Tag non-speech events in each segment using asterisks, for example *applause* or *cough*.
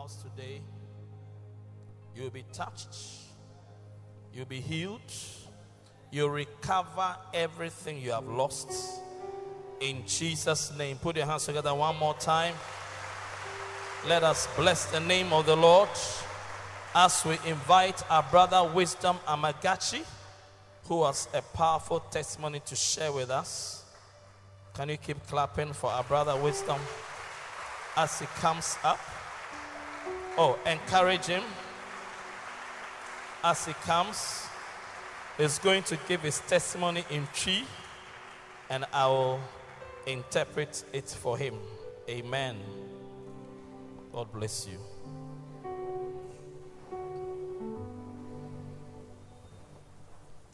House today. You'll be touched. You'll be healed. You'll recover everything you have lost. In Jesus' name. Put your hands together one more time. Let us bless the name of the Lord as we invite our brother Wisdom Amagachi, who has a powerful testimony to share with us. Can you keep clapping for our brother Wisdom as he comes up? Oh, encourage him as he comes. He's going to give his testimony in Twi, and I will interpret it for him. Amen. God bless you.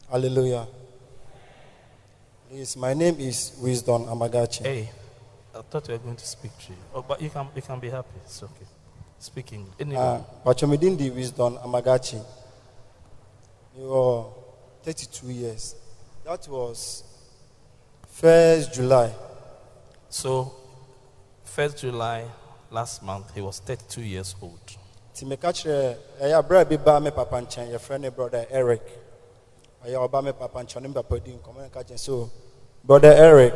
Hallelujah. Please, my name is Wisdom Amagachi. Hey, I thought you were going to speak Twi. Oh, but you can you can be happy. It's okay. Speaking. Anyway. Uh, Pachomidindi Wisdom Amagachi. You are 32 years. That was 1st July. So, 1st July last month, he was 32 years old. Nti meka kyerɛ ɛyɛ aberɛ bi baa me papa nkyɛn yɛfrɛ ne brother Eric. Ɔyɛ ɔba me papa ne me papa di nkɔmmɔ ne ka so brother Eric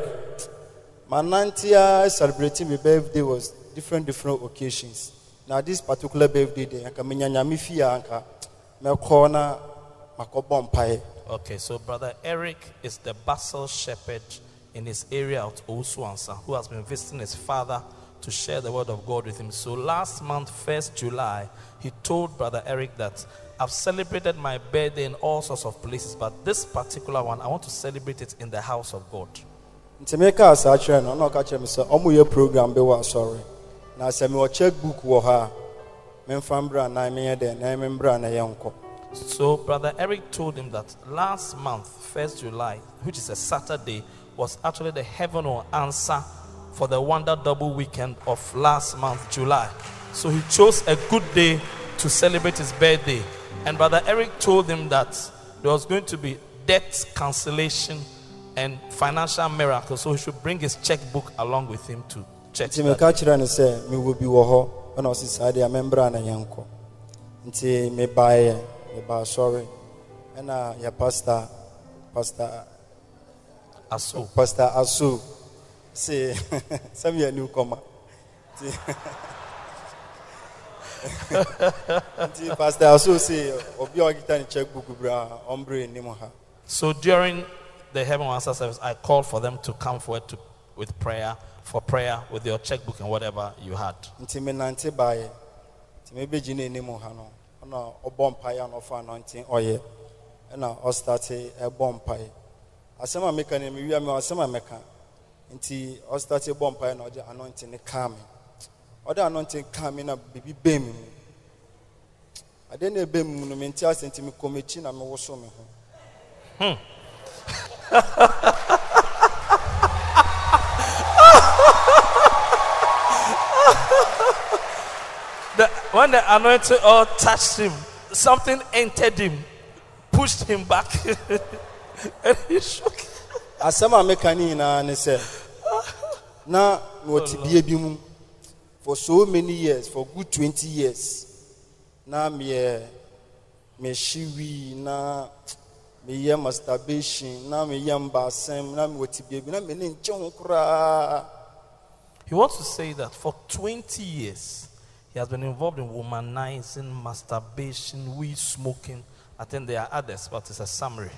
manante a celebrating my birthday was different different occasions. Now this particular birthday day anka menya nyame fie anka mɛkɔ na makɔbɔ mpaeɛ. Okay, so Brother Eric is the Basel shepherd in his area of Osuansa who has been visiting his father to share the word of God with him. So last month, 1st July, he told Brother Eric that I've celebrated my birthday in all sorts of places, but this particular one, I want to celebrate it in the house of God. nti meka saa kyerɛ no ɔna ɔka kyerɛ me sɛ ɔmoyɛ program bi wɔ asɔre na sɛ mewɔ check book wɔ ha a memfa mbrɛ a na meyɛ dɛn na membrɛ a na So Brother Eric told him that last month, 1st July, which is a Saturday, was actually the heaven or answer for the Wonder Double weekend of last month, July. So he chose a good day to celebrate his birthday. And Brother Eric told him that there was going to be debt cancellation and financial miracle. So he should bring his checkbook along with him to church. nti meka kyerɛ no sɛ mewɔ bi wɔ hɔ ɛna ɔse saa deɛ membrɛ a na yɛnkɔ nti mebaeɛ mebaa sɔre. Ɛna yɛ pastor pastor Aso. pastor aso. Se *laughs* sɛ meyɛ newcomer. Nti *laughs* nti pastor aso se obi a ɔkita ne checkbook bra a ɔmbrɛ anim ha. So during the heaven answer service, I called for them to come forward to, with prayer, for prayer with your checkbook and whatever you had. nti menante baeɛ nti mebɛgyina anim ha no ɛna ɔbɔ mpaeɛ a na ɔfa anɔnten ɔyɛ ɛna ɔstate ɛbɔ mpaeɛ asɛm a meka no mewia me asɛm a mɛka nti ɔstate bɔ mpaeɛ na ɔgye anɔnten ne kaa me. Ɔde anɔnten kaa me na biribi bɛn me mu. Adeɛ na ɛbɛn me mu no mente ase nti mekɔ m'akyi na mewoso me ho. The, *laughs* when the anointing oil touched him, something entered him, pushed him back, *laughs* and he shook. asɛm a meka ne nyinaa ne sɛ na mewɔ tibea oh, bi mu. For so many years for good 20 years na meyɛ mehyiwi na meyɛ masturbation na meyɛ mbaasɛm na mewɔ tibea bi na mene ho koraa He wants to say that for 20 years, He has been involved in womanizing, masturbation, weed smoking. I think there are others, but it's a summary.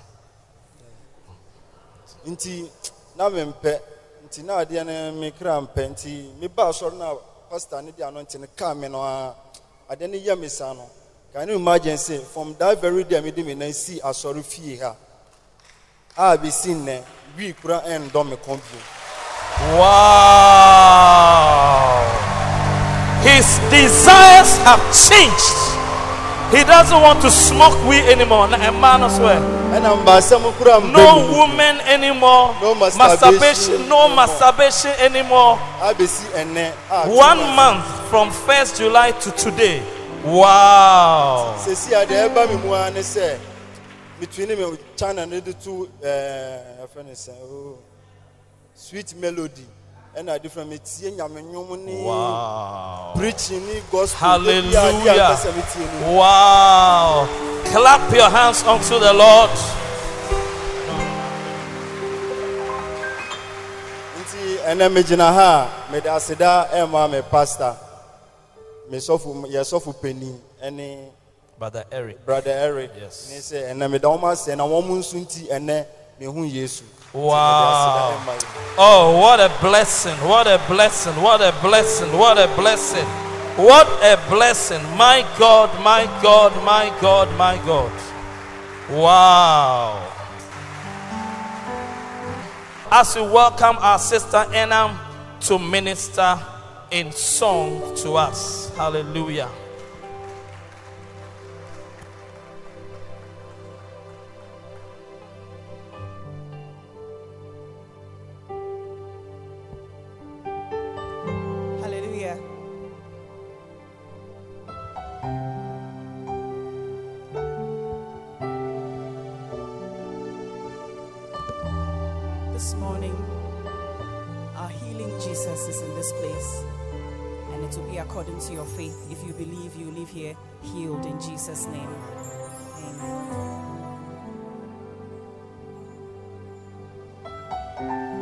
nti na nti na adeɛ no mekra mpɛ. Nti mebaa sɔre no a pastor ne de ano nti no kaa me no a adeɛ no yɛ me saa no. Can you imagine say from that very day a mede me nan sii asɔre fie ha? A bɛsi nnɛ. Wii kora ɛndɔ me kɔn bio. Wow. His desires have changed. He doesn't want to smoke weed anymore. A man as well. ɛna mbaasɛm kora mpɛ No mu woman anymore. No masturbation no anymore. masturbation anymore. a bɛsi ɛnnɛ a One month from 1st July to today. Wow. sɛsi a deɛ ɛba me mu ara ne sɛ metui ne me china no de to ɛɛ ɛfɛ ne sɛ oh, sweet melody ɛna ade fɛ metie nyame nnwom ne Wow. preaching ne gospel Hallelujah. Ebi ade a mpɛ sɛ metie no. Wow. Clap your hands unto the Lord. nti ɛnɛ megyina ha a mede aseda ɛma me pastor me sɔfo yɛ sɔfo panin ɛne Brother Eric. brother eric Yes. ne sɛ ɛnɛ meda wɔn ase na wɔn nso nti ɛnɛ mehu yesu Nti mede Wow. aseda ɛma yɛn. Oh, what a blessing! What a blessing! What a blessing! What a blessing! What a blessing! My God, my God, my God, my God. Wow. As we welcome our sister Enam to minister in song to us. Hallelujah. This place, and it will be according to your faith. If you believe, you live here healed in Jesus' name. Amen.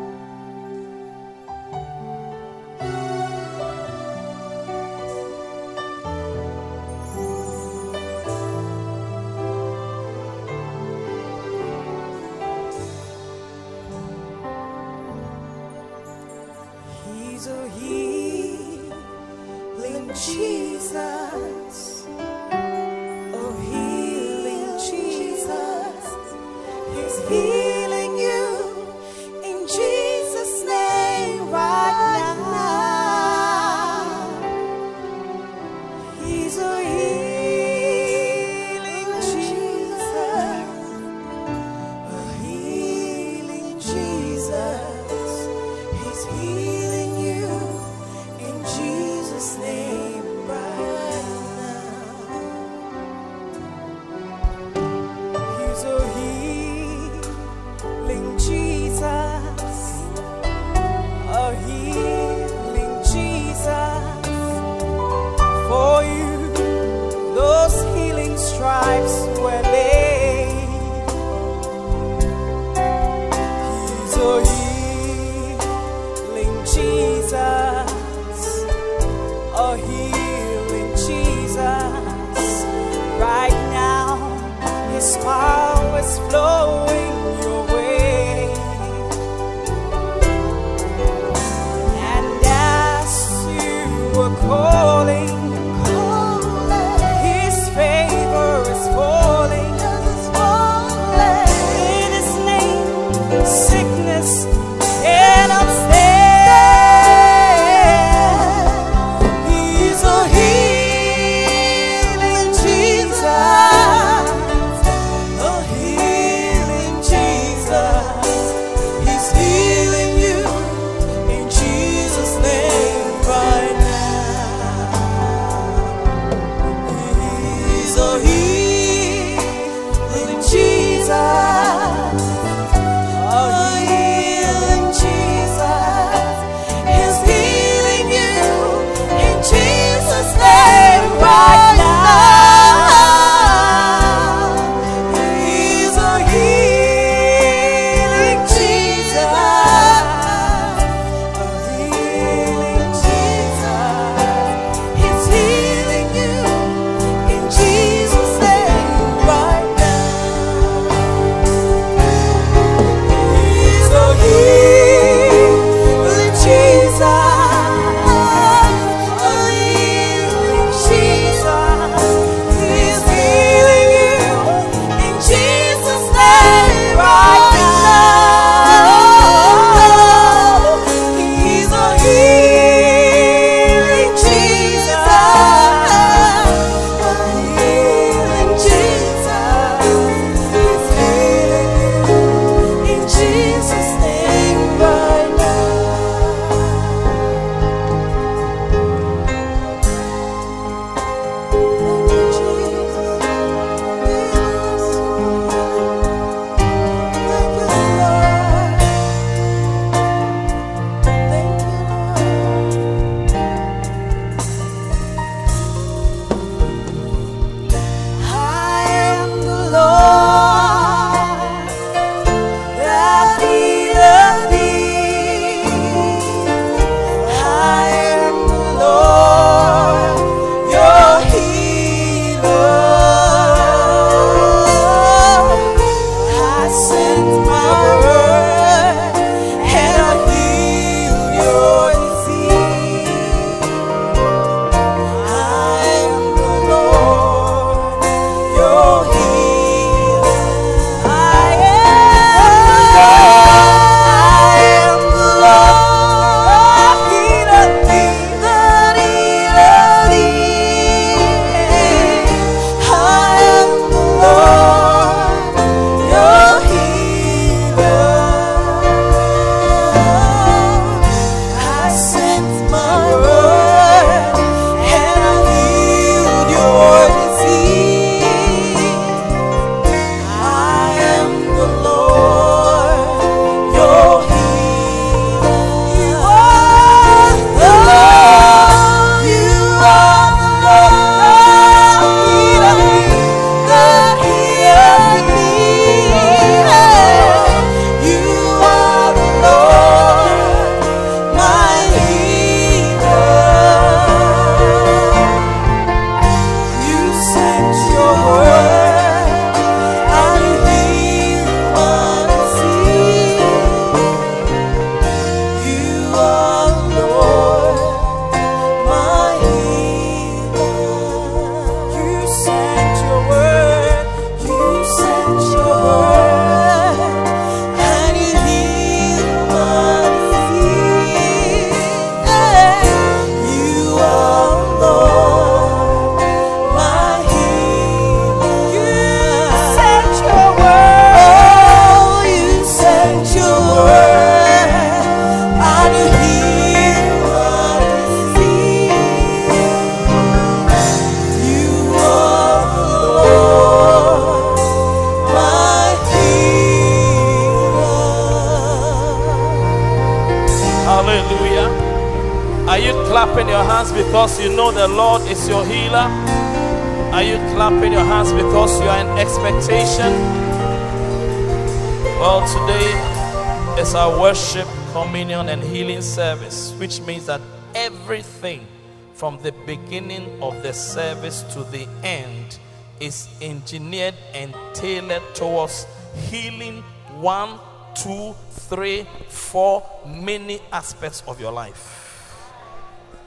Which means that everything from the beginning of the service to the end is engineered and tailored towards healing one, two, three, four, many aspects of your life.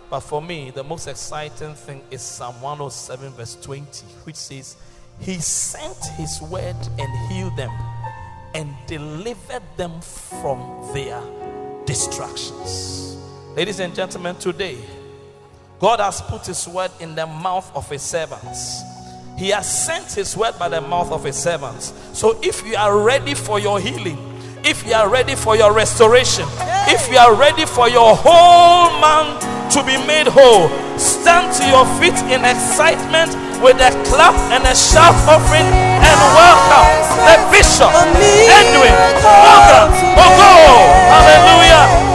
But for me, the most exciting thing is Psalm 107, verse 20, which says, He sent His word and healed them and delivered them from their distractions. Ladies and gentlemen, today, God has put His word in the mouth of His servants. He has sent His word by the mouth of His servants. So if you are ready for your healing, if you are ready for your restoration, if you are ready for your whole man to be made whole, stand to your feet in excitement with a clap and a shout offering and welcome the bishop, Edwin Morgan Ogo. Hallelujah.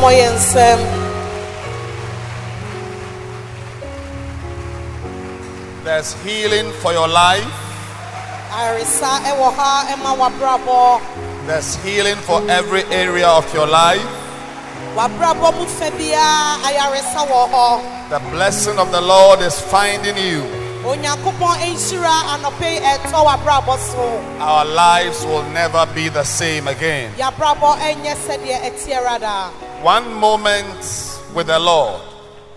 Yɛnkɔ so nsɛm There's healing for your life. ayaresa ɛwɔ ha ɛma w'abrabɔ There's healing for every area of your life. w'abrabɔ mu fa biara ayaresa wɔ hɔ The blessing of the Lord is finding you. onyankopɔn nhyira anɔpe yi ɛtɔ w'abrabɔ so Our lives will never be the same again. yɛabrabɔ ɛnyɛ sɛdeɛ ɛteɛ rada One moment with the Lord,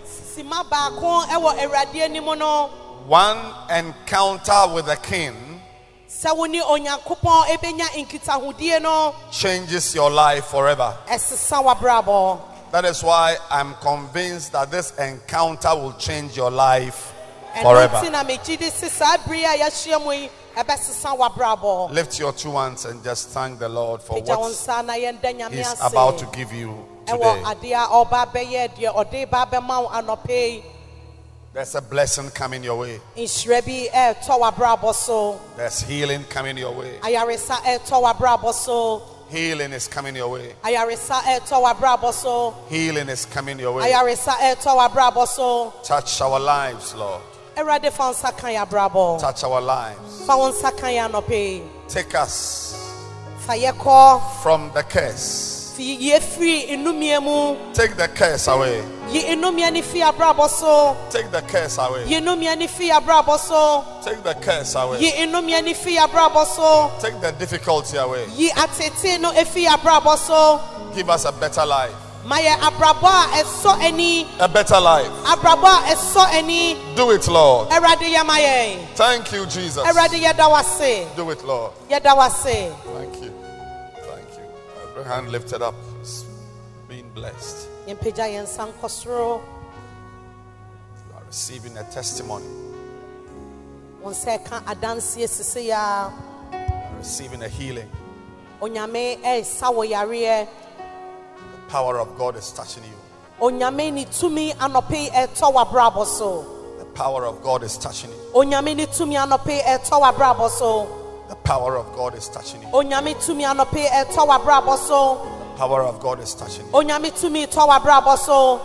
sima baako ɛwɔ awurade anim no one encounter with the King sɛ wo ne onyankopɔn ɛbɛnya nkitahodie no changes your life forever. That is why I'm convinced that this encounter will change your life forever. na megye di se saa bere a yɛahyia mu yi ɛbɛsesa w'abrabɔ. Lift your two hands and just thank the Lord for what He's about to give you today. a ɔba bɛyɛ deɛ ɔde ba bɛma wo anɔpe yi There's a blessing coming your way. nhyira bi ɛɛtɔ w'abrabɔ so There's healing coming your way. Healing is coming your way. ayaresa ɛɛtɔ w'abrabɔ Healing is coming your way. ayaresa ɛɛtɔ w'abrabɔ so Touch our lives, Lord. awurade fa wo nsa kan Touch our lives. fa wo nsa kan yɛ anɔpe yi Take us from the curse. Fi yɛfiri nnumia mu Take the curse away. yi nnumia ne fi abrabɔ Take the curse away. yi nnumia ne fi abrabɔ Take the curse away. yi nnumia ne fi abrabɔ Take the difficulty away. yi atete no efi abrabɔ so Give us a better life. ma yɛ abrabɔ a ɛsɔ ani A better life. abrabɔ a ɛsɔ ani Do it, Lord. Thank you, Jesus. Do it, Lord. Thank you. Hand lifted up being blessed. yɛmpagya yɛn nsa nkɔ You are receiving a testimony. wo nsa ɛka adanseɛ sese a receiving a healing. onyame ɛresa wo yareɛ The power of God is touching you. onyame ne tumi anɔpe yi ɛtɔ w'abrabɔ so The power of God is touching you. Onyame ne tumi anɔpe yi ɛtɔ w'abrabɔ so The power of God is touching you. onyame tumi anɔpe yi ɛtɔ w'abrabɔ so The power of God is touching you. onyame tumi tɔ w'abrabɔ so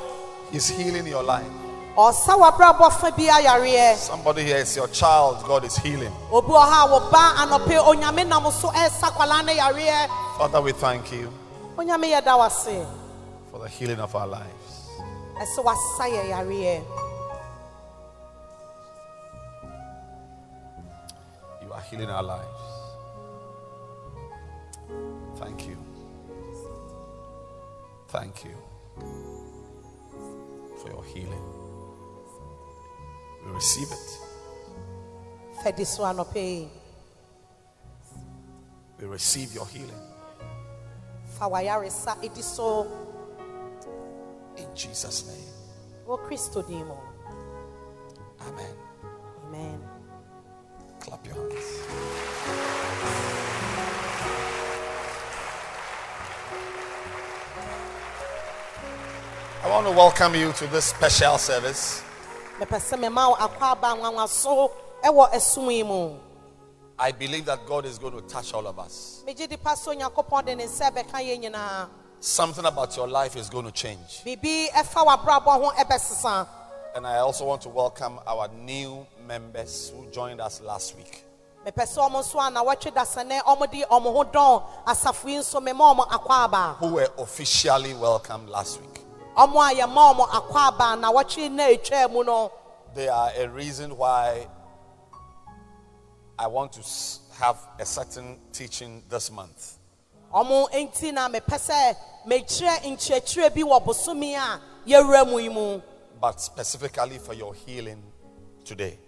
He's healing your life. ɔsa w'abrabɔ fa Somebody here is your child. God is healing. obi wɔ ha a wo ba anɔpe onyame nam so ɛresa kwalaa ne yareɛ Father, we thank you onyame yɛda wase for the healing of our lives. ɛsɛ wasa yɛ yareɛ You are healing our lives. Thank you. Thank you for your healing. We receive it. fɛdi so anɔpe yi We receive your healing. fa w'ayaresa edi so In Jesus' name. wɔ kristo din mu Amen. amen Clap your hands. I want to welcome you to this special service. mepɛ sɛ mema wo akɔ aba nwanwa so ɛwɔ ɛsom yi mu I believe that God is going to touch all of us. megye di pa so onyankopɔn de ne nsa bɛka yɛ nyinaa Something about your life is going to change. biribi ɛfa w'abrabɔ ho ɛbɛsesa And I also want to welcome our new members who joined us last week. mepɛ sɛ ɔmo nso a na wɔtwe dasɛnɛ ɔmo de ɔmo ho dɔn asafo yi nso mema ɔmo akɔ aba Who were officially welcomed last week. Ɔmo a yɛma ɔmo akɔ aba na wɔtwe na etwa mu no They are a reason why I want to have a certain teaching this month. ɔmo enti na mepɛ sɛ mekyerɛ nkyerɛkyerɛ bi wɔ a yɛwura mu yi mu but specifically for your healing today.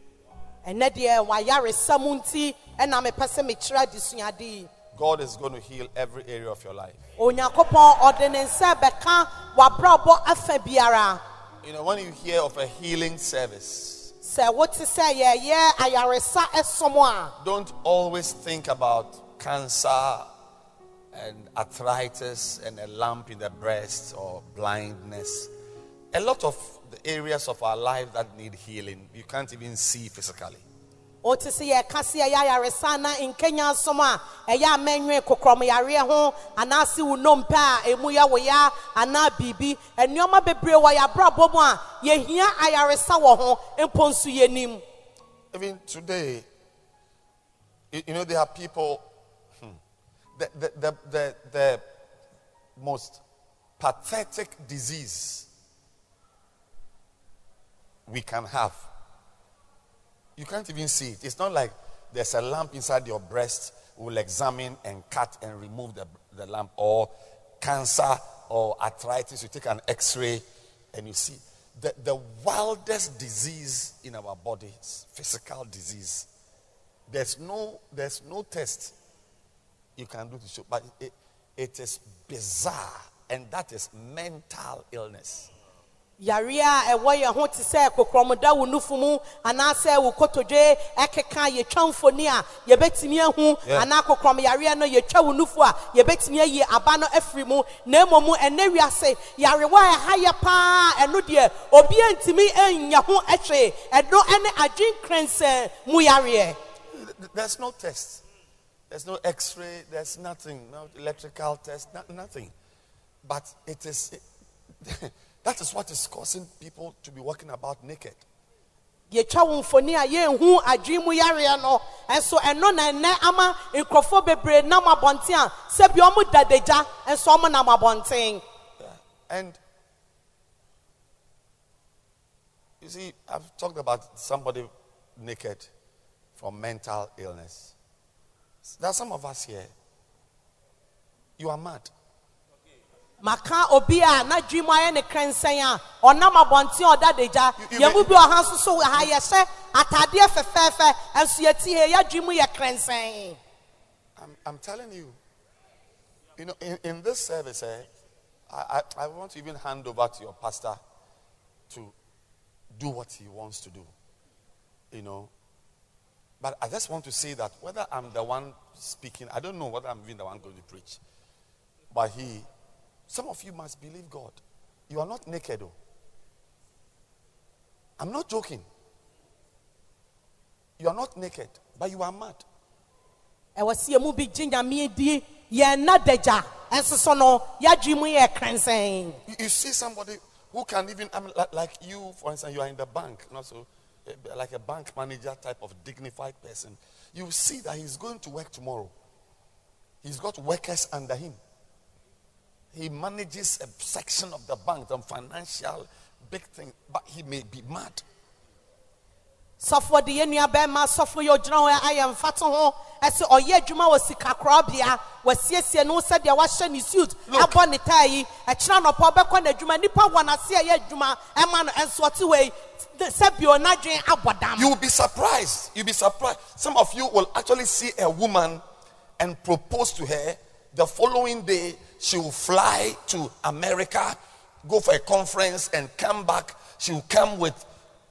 Ɛnɛ deɛ wayaresa mu nti ɛna mepɛ sɛ mekyerɛ adesuade yi God is going to heal every area of your life. onyankopɔn ɔde ne nsa bɛka w'abrabɔ afa biara You know, when you hear of a healing service, sɛ wote sɛ yɛyɛ ayaresa ɛsom a don't always think about cancer and arthritis and a lump in the breast or blindness. A lot of the areas of our life that need healing, you can't even see physically. Wote eh, sɛ eh, yɛka se yɛyɛ ayaresa eh, na nkenya nsom a ɛyɛ a mɛnwe kokrɔmyareɛ ho anaase wo nnompe a ɛmu yɛ wo ya anaa biribi nneɔma bebree wɔ yɛabrabɔ mu a yɛhia ayaresa wɔ ho mpo nso yɛnim Even today, you know, there are people, hmm, the, the, the, the, the most pathetic disease we can have. You can't even see it. It's not like there's a lamp inside your breast, we'll examine and cut and remove the, the lamp, or cancer or arthritis, you take an x ray and you see. The, the wildest disease in our bodies, physical disease, there's no, there's no test you can do to show, but it, it is bizarre, and that is mental illness. Yare a ɛwɔ yɛn ho te sɛ kokrɔmda wo nufu mu anaasɛ wo kotodwe ɛkeka yɛtwa mfoni a yɛbɛtumi ahu anaa kokrɔm yareɛ no yɛtwa wo nufu a yɛbɛtumi ayi aba no afiri mu na mmom ɛnɛ wiase yarewa a ɛha yɛ paa ɛno deɛ obiara ntumi anya ho ɛhwee ɛno ɛne adwenkrɛnsɛn mu yareɛ There's no test. There's no x-ray. There's nothing. No electrical test. no- nothing. But it is. *laughs* that is what is causing people to be walking about naked. yɛtwa wo mfoni a yɛnhu adwen mu yareɛ no ɛnso ɛno na ɛnɛ ama nkurɔfoɔ bebree nam abɔnten a sɛbi ɔmo dadagya nso ɔmo nam abɔnten And you see, I've talked about somebody naked from mental illness. There are some of us here. You are mad. Maka obi a n'adwen mu ayɛ ne krɛnsɛn a ɔnam abɔnten ɔda dagya yɛn mu bi wɔ ha nso so ha yɛhyɛ ataadeɛ fɛfɛɛfɛ nso yɛti he yɛadwen mu yɛ krɛnsɛn I'm, I'm telling you. You know, in, in this service, eh, I, I, I want to even hand over to your pastor to do what he wants to do. You know, But I just want to say that whether I'm the one speaking, I don't know whether I'm even the one going to preach. But he, some of you must believe God. You are not naked, though. I'm not joking. You are not naked, but you are mad. ɛwɔ sɛ yɛmu bi gye nyame di yɛn nna dagya ɛnso so no yɛadwe mu yɛ krɛnsɛn You, you see somebody who can even, I mean, like, like you, for instance, you are in the bank, not so, eh, like a bank manager type of dignified person. You see that he's going to work tomorrow. He's got workers under him. He manages a section of the bank, the financial big thing, but he may be mad. sɔfoɔ de yɛ nua bɛrima sɔfoɔ yɛ ogyina hɔ ayɛ mfato ho ɛsɛ ɔyɛ adwuma wɔ sikakorabea wɔasiesie no sɛdeɛ wahyɛ ne suit abɔ ne taa yi ɛkyerɛ nɔpɔ ɔbɛkɔ n'adwuma nnipa wɔ n'ase ɛyɛ adwuma ɛma no ɛnso ɔte hɔ yi sɛ bio n'adwene abɔ dam You will be surprised. You'll be surprised. Some of you will actually see a woman and propose to her. The following day, she will fly to America, go for a conference, and come back. She will come with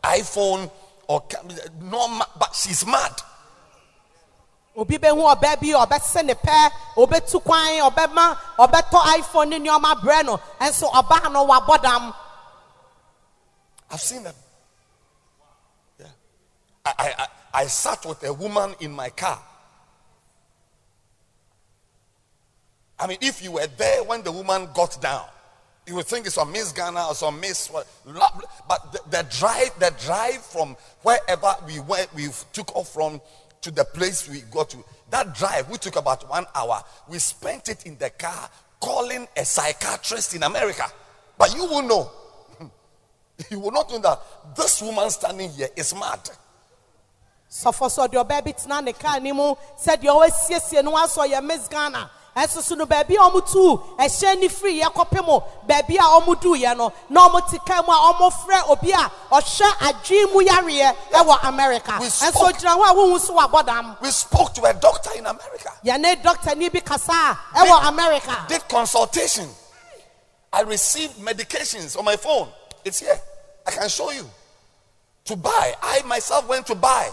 iPhone or come, no, but she's mad. obi ɔbaa bi ɔbɛse ne pɛ ɔbɛtu kwan ɔbɛtɔ iphone ne nneɛma brɛ no ɔbaa no wabɔ dam I've seen them. Yeah. I, I, I, I sat with a woman in my car. I mean, if you were there when the woman got down, you would think it's some Miss Ghana or some Miss. But the, the drive, the drive from wherever we went, we took off from to the place we got to. That drive, we took about one hour. We spent it in the car calling a psychiatrist in America. But you will know. *laughs* You will not know that this woman standing here is mad. So sɔfo sɛ ɔde ɔbaa bi tena ne kaa ne mu sɛdeɛ ɔwasiesie no asɔ yɛ miss ghana ɛnso so no baabi a tu ɛhyɛn ne firi yɛ kɔpem baabi a yɛ no na ɔmo te kaa mu a frɛ obi a ɔhwɛ adwene mu yareɛ ɛwɔ america ɛnso gyina hɔ a wohu so wabɔ dam We spoke to a doctor in America, yɛne dɔktani bi kasa a ɛwɔ america did consultation. I received medications on my phone. It's here. I can show you. To buy. I myself went to buy.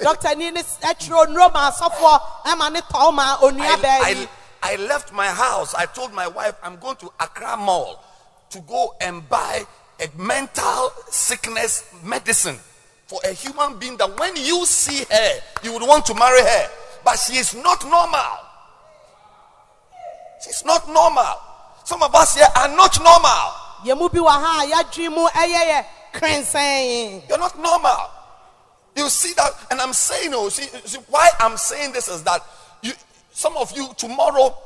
dɔktani ne ɛtwerɛ nnuro ma asɔfoɔ ɛma ne tɔw ma onua baa yi I, I, I left my house. I told my wife, I'm going to Accra Mall to go and buy a mental sickness medicine for a human being that when you see her, you would want to marry her. But she is not normal. She's not normal. Some of us here are not normal. yɛn mu bi wɔ ha a yɛadwene mu ɛyɛ yɛ krɛnsɛn You're not normal. You see that, and I'm saying, oh, see, see, why I'm saying this is that you, some of you tomorrow,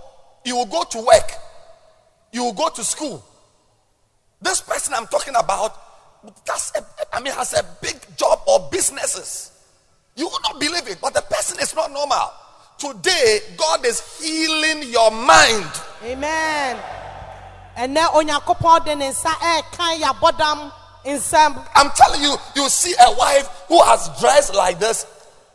you will go to work, you will go to school. This person I'm talking about, that's a, I mean, has a big job or businesses. You will not believe it, but the person is not normal. Today, God is healing your mind. amen ɛnɛ onyankopɔn de ne nsa ɛɛkan yɛabɔdam nsɛm I'm telling you, you see a wife who has dressed like this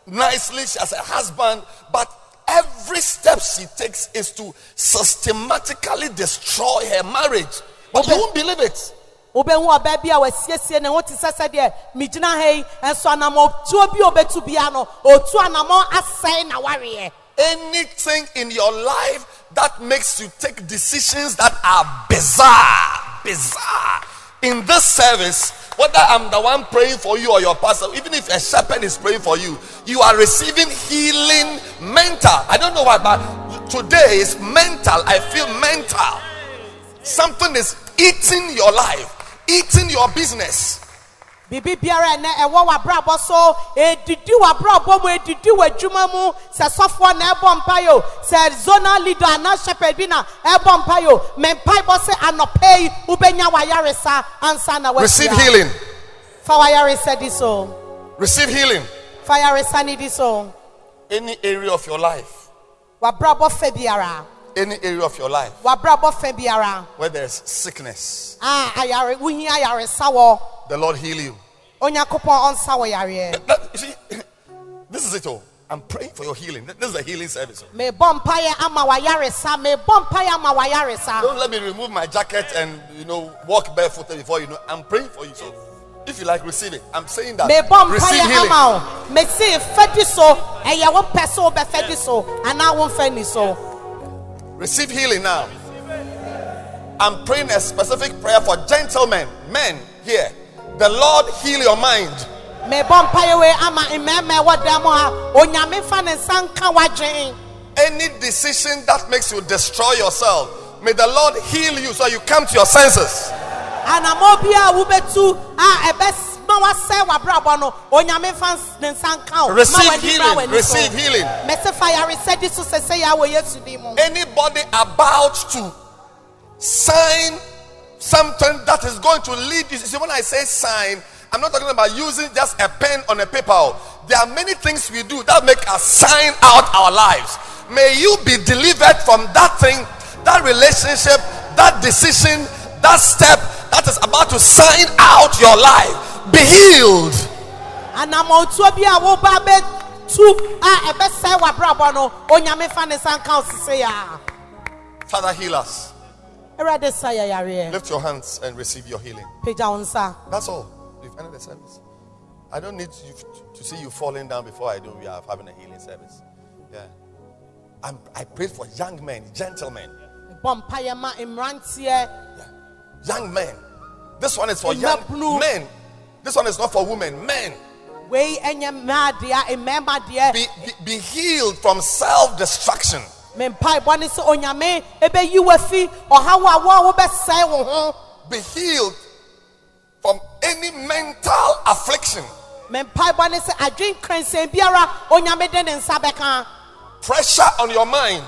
nicely, she has a husband, but every step she takes is to systematically destroy her marriage. But you won't believe it. wobɛhu ɔbaa bi a wasiesie ne ho te sɛ sɛdeɛ megyina ha yi ɛnso anammɔtuo bi bia no ɔtu anammɔ asɛe na wareɛ Anything in your life that makes you take decisions that are bizarre, bizarre. In this service, whether I'm the one praying for you or your pastor, even if a shepherd is praying for you, you are receiving healing mental. I don't know why, but today is mental. I feel mental. Something is eating your life, eating your business. Biribi biara ɛnɛ ɛwɔ w'abrabɔ so edidi w'abrabɔ mu edidi w'adwuma mu sɛ sɔfoɔ na ɛbɔ mpa yi o sɛ zonal leader anaa shepherd bi na ɛbɔ mpa yi o mɛ mpa yi bɔ sɛ anɔpɛ yi wobɛnya w'ayaresa ansa na wɔahyia. Receive healing. fa w'ayaresa di so Receive healing. fa ayaresa ni di so Any area of your life, w'abrabɔ fɛ biara any area of your life w'abrabɔ fɛ biara where there's sickness, a ayare wohi ayaresa wɔ the Lord heal you. onyankopɔn ɔnsa wɔ yareɛ That- see, *coughs* this is it all. I'm praying for your healing. This is a healing service. Oh. mebɔ mpaeɛ ama w'ayaresa mebɔ mpaeɛ ama w'ayaresa Don't let me remove my jacket and you know walk barefooted before you know. I'm praying for you. So if you like, receive it. I'm saying that receive healing. ama Receive healing now. I'm praying a specific prayer for gentlemen, men here. The Lord heal your mind. mebɔ mpaeɛ wei ama mmarima a ɛwɔ dan mu ha onyame fa ne nsa nka w'adwen Any decision that makes you destroy yourself, may the Lord heal you so you come to your senses. Anamɔ bi a wobɛtu a ɛbɛ ma wasɛe w'abrabɔ no onyame fa ne nsa nka wo ma Receive healing. mmra w'ani so. Receive healing. mɛsɛ fa yaresɛ di so sɛsɛ yɛ wɔ yesu din mu Anybody about to sign something that is going to lead you. See, when I say sign, I'm not talking about using just a pen on a paper. There are many things we do that make us sign out our lives. May you be delivered from that thing, that relationship, that decision, that step that is about to sign out your life. Be healed. anamɔtuo bi a woba bɛtu ah, a ɛbɛsɛe w'abrabɔ no onyame fa ne nsa nka wo sesɛ yɛ Father, heal us. sa ah, Lift your hands and receive your healing. That's all. We've ended the service. I don't need you to, see you falling down before I do. We are having a healing service. Yeah. I'm, I prayed for young men, gentlemen, bɔ mpaeɛ ma mmeranteɛ yeah. young men. This one is for young men. This one is not for women. Men, wei ɛnyɛ mmaa deɛ be, be, be healed from self destruction. me mpaebɔ ne sɛ onyame ɛbɛyi wafi ɔhaw a wo a wobɛsɛe wo ho Be healed from any mental affliction, me mpaebɔ ne sɛ adwen kransɛn biara onyame de ne nsa bɛka pressure on your mind.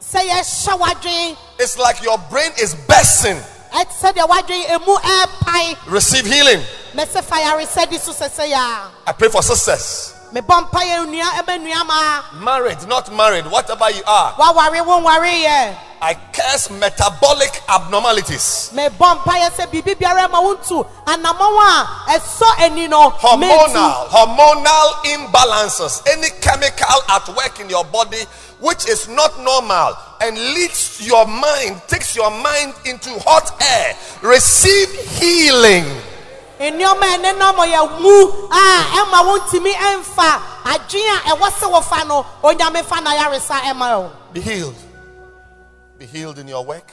sɛ yɛhyɛ w'adwen It's like your brain is bursting. Ɛte sɛ deɛ w'adwen emu ɛɛpae Receive healing. mɛsɛ fa yaresɛ di so sɛsɛ yɛ a I pray for sisters. Mebɔ mpaeɛ nnua ɛbɛ nnua ma. Married, not married, whatever you are, waware wo nware yɛ I curse metabolic abnormalities, mebɔ mpaeɛ sɛ biribi biara ma wontu anammɔn a ɛsɔ ani no hormonal, hormonal imbalances, any chemical at work in your body which is not normal and leads your mind, takes your mind into hot air. Receive healing. Nneɛma a ɛne nam yɛ mu a ɛma wontumi ɛmfa adwen a ɛwɔ sɛ wɔfa no onyame fa na yaresa ɛma wo Be healed. Be healed in your work.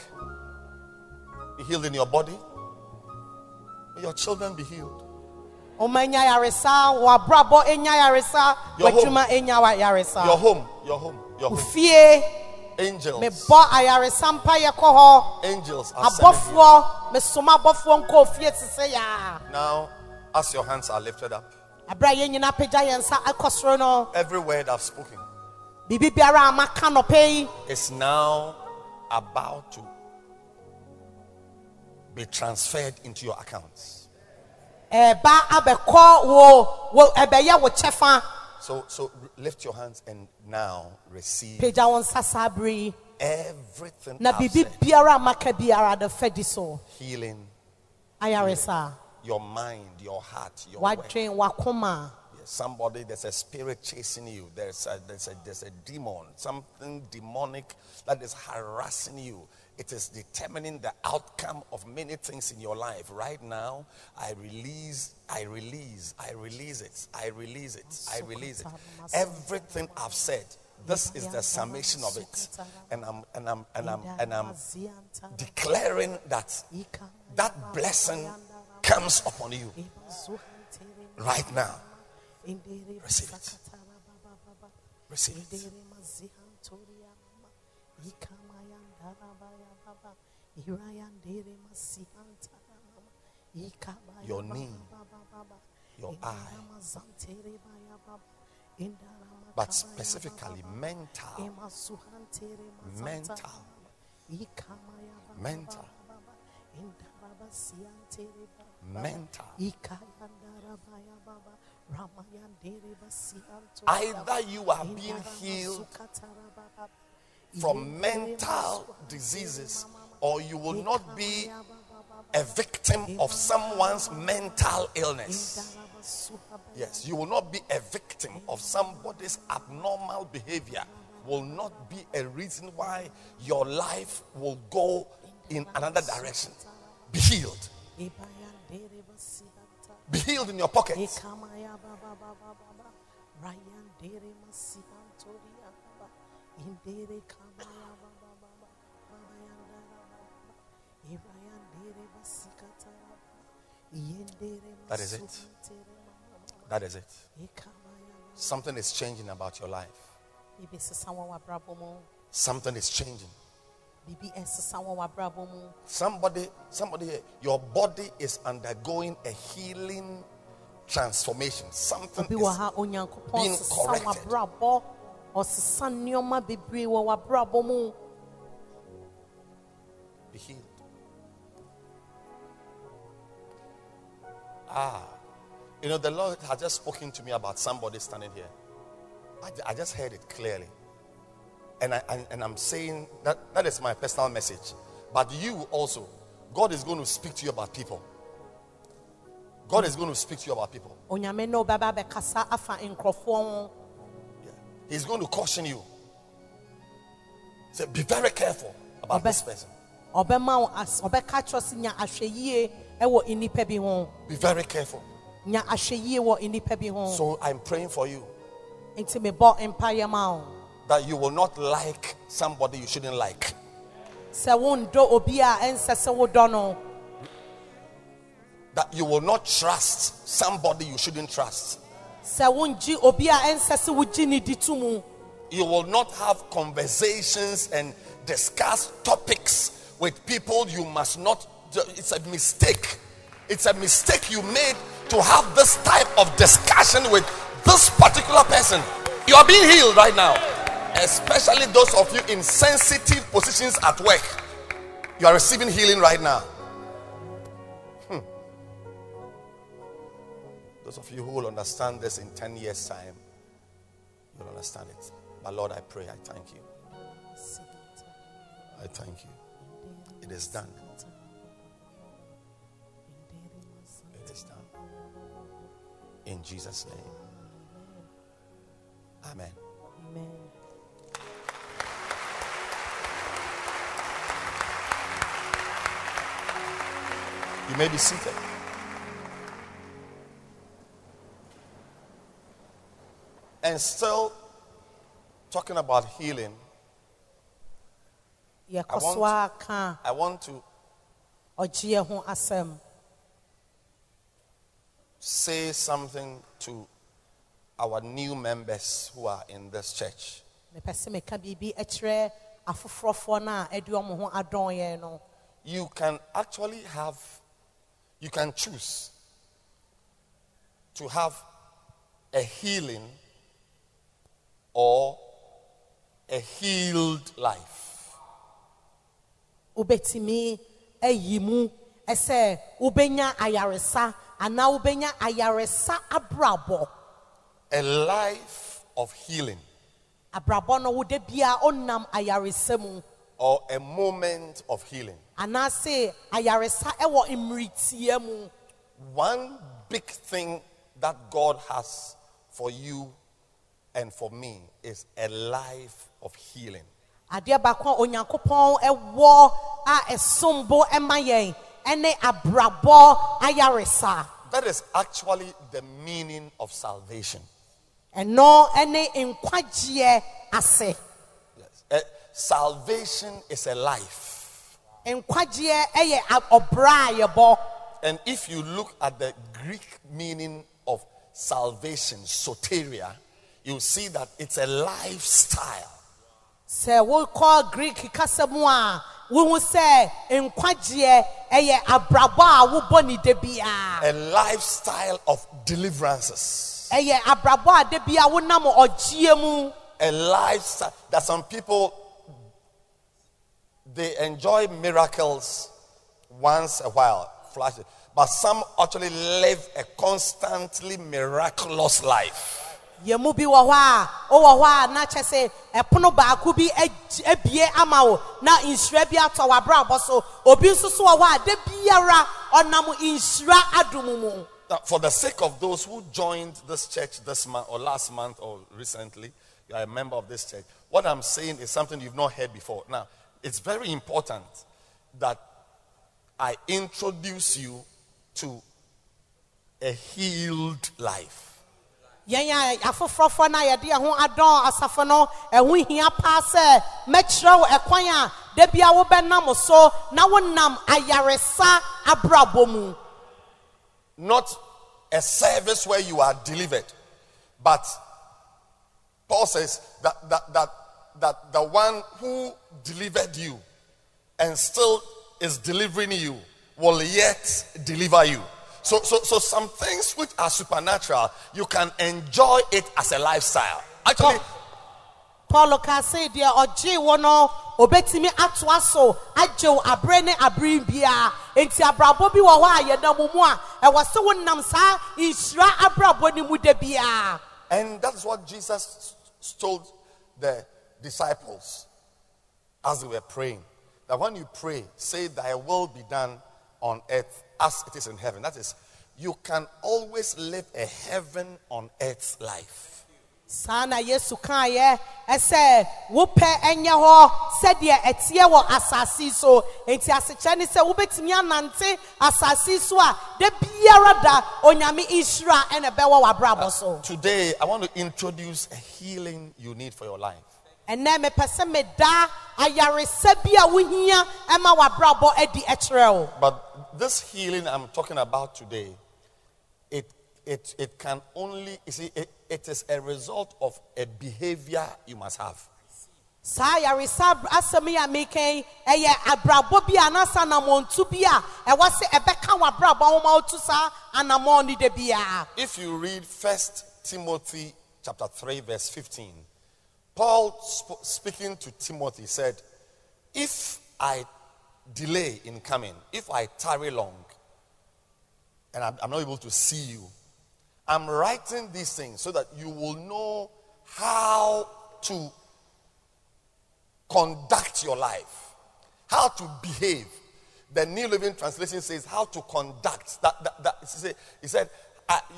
Be healed in your body. May your children be healed. ɔma nya yaresa w'abrabɔ enya yaresa home. w'adwuma enya wa- yaresa Your home, your home, your home. fie Angels. mebɔ ayaresa mpayɛ kɔ hɔ Angels are sending you. abɔfoɔ mesoma abɔfoɔ nkɔ fie te sɛ yaa Now, as your hands are lifted up, aberɛ a yɛn nyinaa pagya yɛn nsa soro no every word I've spoken biribi biara a maka nɔpɛ yi is now about to be transferred into your accounts. ɛba abɛkɔ wo wo ɛbɛyɛ wo kyɛfa So, so lift your hands and now receive pagya wo nsa saa bere yi everything na said. biara a maka biara de fɛdi so. Healing. Ayaresa your mind, your heart, your wadwen wakoma Somebody, there's a spirit chasing you. There's a, there's a there's a demon, something demonic that is harassing you. It is determining the outcome of many things in your life. Right now, I release, I release, I release it, I release it, I release it. Everything I've said, this is the summation of it, and I'm and I'm and I'm and I'm declaring that that blessing comes upon you right now. Receive it. Receive it. Your knee, your eye, but specifically mental, mental, mental, mental. Either you are being healed from mental diseases or you will not be a victim of someone's mental illness. Yes, you will not be a victim of somebody's abnormal behavior. Will not be a reason why your life will go in another direction. Be healed. Be healed in your pockets. That is it. That is it. Something is changing about your life. Bibi ɛsesa wɔn wɔ abrabɔ mu. Something is changing. Bibi ɛsesa wɔn wɔ abrabɔ mu. Somebody, somebody, your body is undergoing a healing transformation. Something is wɔ ha onyankopɔn being corrected. abrabɔ. Ɔsesa Ah, you know, the Lord has just spoken to me about somebody standing here. I, I just heard it clearly. And, I, and, and I'm saying that that is my personal message. But you also, God is going to speak to you about people. God is going to speak to you about people. Onyame na ɔbɛba abɛkasa afa nkurɔfoɔ ho. Yeah. He's going to caution you. Say, be very careful about this person. Ɔbɛma wo as ɔbɛka kyerɛ sɛ nya ahwɛ yie ɛwɔ nnipa bi ho Be very careful. nya ahwɛ yie wɔ nnipa bi ho So I'm praying for you. nti mebɔ mpayɛ ma wo that you will not like somebody you shouldn't like. sɛ wondɔ obi a ɛnsɛ sɛ wodɔ That you will not trust somebody you shouldn't trust. sɛ wongye obi a ɛnsɛ sɛ wogye ne di to mu You will not have conversations and discuss topics with people you must not. It's a mistake. It's a mistake you made to have this type of discussion with this particular person. You are being healed right now, especially those of you in sensitive positions at work. You are receiving healing right now. Hmm. Those of you who will understand this in 10 years' time, you'll understand it. But Lord, I pray, I thank you. I thank you. It is done. In Jesus' name. Amen. Amen. You may be seated. And still talking about healing, yɛkɔ want- so I want to ɔgyeɛ ho asɛm say something to our new members who are in this church. mepɛ sɛ meka biribi kyerɛ afoforɔfoɔ no a ɛde ɔmo ho adɔn yɛn no You can actually have, you can choose to have a healing or a healed life. wobɛtumi ayi mu ɛsɛ wobɛnya ayaresa anaa wobɛnya ayaresa abrabɔ A life of healing abrabɔ no wode bia ɔnam ayaresa mu or a moment of healing. anaasɛ ayaresa ɛwɔ mmeritia mu One big thing that God has for you and for me is a life of healing. adeɛ baako a onyankopɔn ɛwɔ a ɛsombo ɛma yɛn ɛne abrabɔ ayaresa That is actually the meaning of salvation. ɛno ɛne nkwagyeɛ ase Yes. Eh, salvation is a life. nkwagyeɛ ɛyɛ a- ɔbra And if you look at the Greek meaning of salvation, soteria, you see that it's a lifestyle. sɛ wokɔ greek kasa mu a wohu sɛ nkwagyeɛ ɛyɛ abrabɔ a wobɔ ne da biara A lifestyle of deliverances. ɛyɛ abrabɔ a da biara wonam ɔgyeɛ mu A lifestyle that some people they enjoy miracles once a while, flash, but some actually live a constantly miraculous life. Mu bi wɔ hɔ a wowɔ hɔ a na kyɛ sɛ ɛpono baako bi abie ama na nhyira bi atɔ w'abrabɔ so obi nso so wɔ hɔ a da for the sake of those who joined this church this month or last month or recently, you are a member of this church. What I'm saying is something you've not heard before. Now, it's very important that I introduce you to a healed life. Yɛn a afoforɔfoɔ no a yɛde yɛn ho adɔn asafo no ɛho hia paa sɛ mɛkyerɛ wo ɛkwan a da bia wobɛnam so na wonam ayaresa abrabɔ Not a service where you are delivered, but Paul says that, that, that, that the one who delivered you and still is delivering you will yet deliver you. So, so, so some things which are supernatural, you can enjoy it as a lifestyle. Actually, paulo ka se deɛ ɔgye wo no obetumi atoa so agye wo abere ne abere biara nti abrabɔ bi wɔ hɔ a yɛnam mu a ɛwɔ sɛ wonam saa nhyira abrabɔ no mu da biara and that is what Jesus told the disciples as they were praying. That when you pray, say, Thy will be done on earth as it is in heaven. That is, you can always live a heaven on earth life. saa na yesu kaeɛ ɛsɛ wopɛ ɛnyɛ hɔ sɛdeɛ ɛteɛ wɔ asase yi so enti sɛ wobɛtumi anante asase yi so a da biara da onyame ɛbɛwɔ w'abrabɔ so Today, I want to introduce a healing you need for your life. Ɛnɛ mepɛ sɛ meda ayaresa bi a wohia ɛma w'abrabɔ adi ɛkyerɛ wo But this healing I'm talking about today, it, it, it can only, you see, it, it is a result of a behavior you must have. saa ayaresa ab- asɛm yi a meka yi ɛyɛ abrabɔ bi a anasa anammɔntu bi a ɛwɔ sɛ ɛbɛka w'abrabɔ woma wotu saa anammɔn no da biara If you read First Timothy chapter 3, verse 15, Paul sp- speaking to Timothy said, If I delay in coming, if I tarry long, and I'm, I'm not able to see you, I'm writing these things so that you will know how to conduct your life, how to behave. The New Living Translation says how to conduct. That, that, that, he said,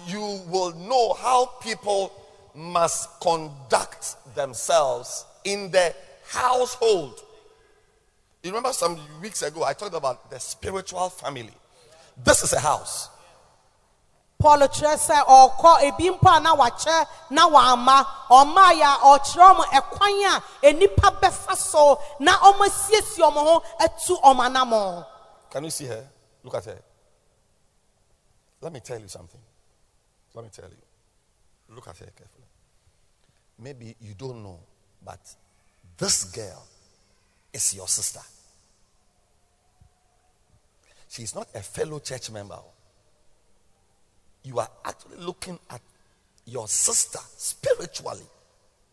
you will know how people must conduct themselves in the household. You remember some weeks ago, I talked about the spiritual family. This is a house. paul kyerɛ sɛ ɔkɔ ebi mpo a na wakyɛ na wama ɔmaa yɛ a ɔkyerɛ ɔmo ɛkwan a enipa bɛfa so na ɔmo asiesie ɔmo ho atu ɔmo anamɔ Can you see her? Look at her. Let me tell you something. Let me tell you. Look at her carefully. Maybe you don't know, but this girl is your sister. She's not a fellow church member. You are actually looking at your sister spiritually.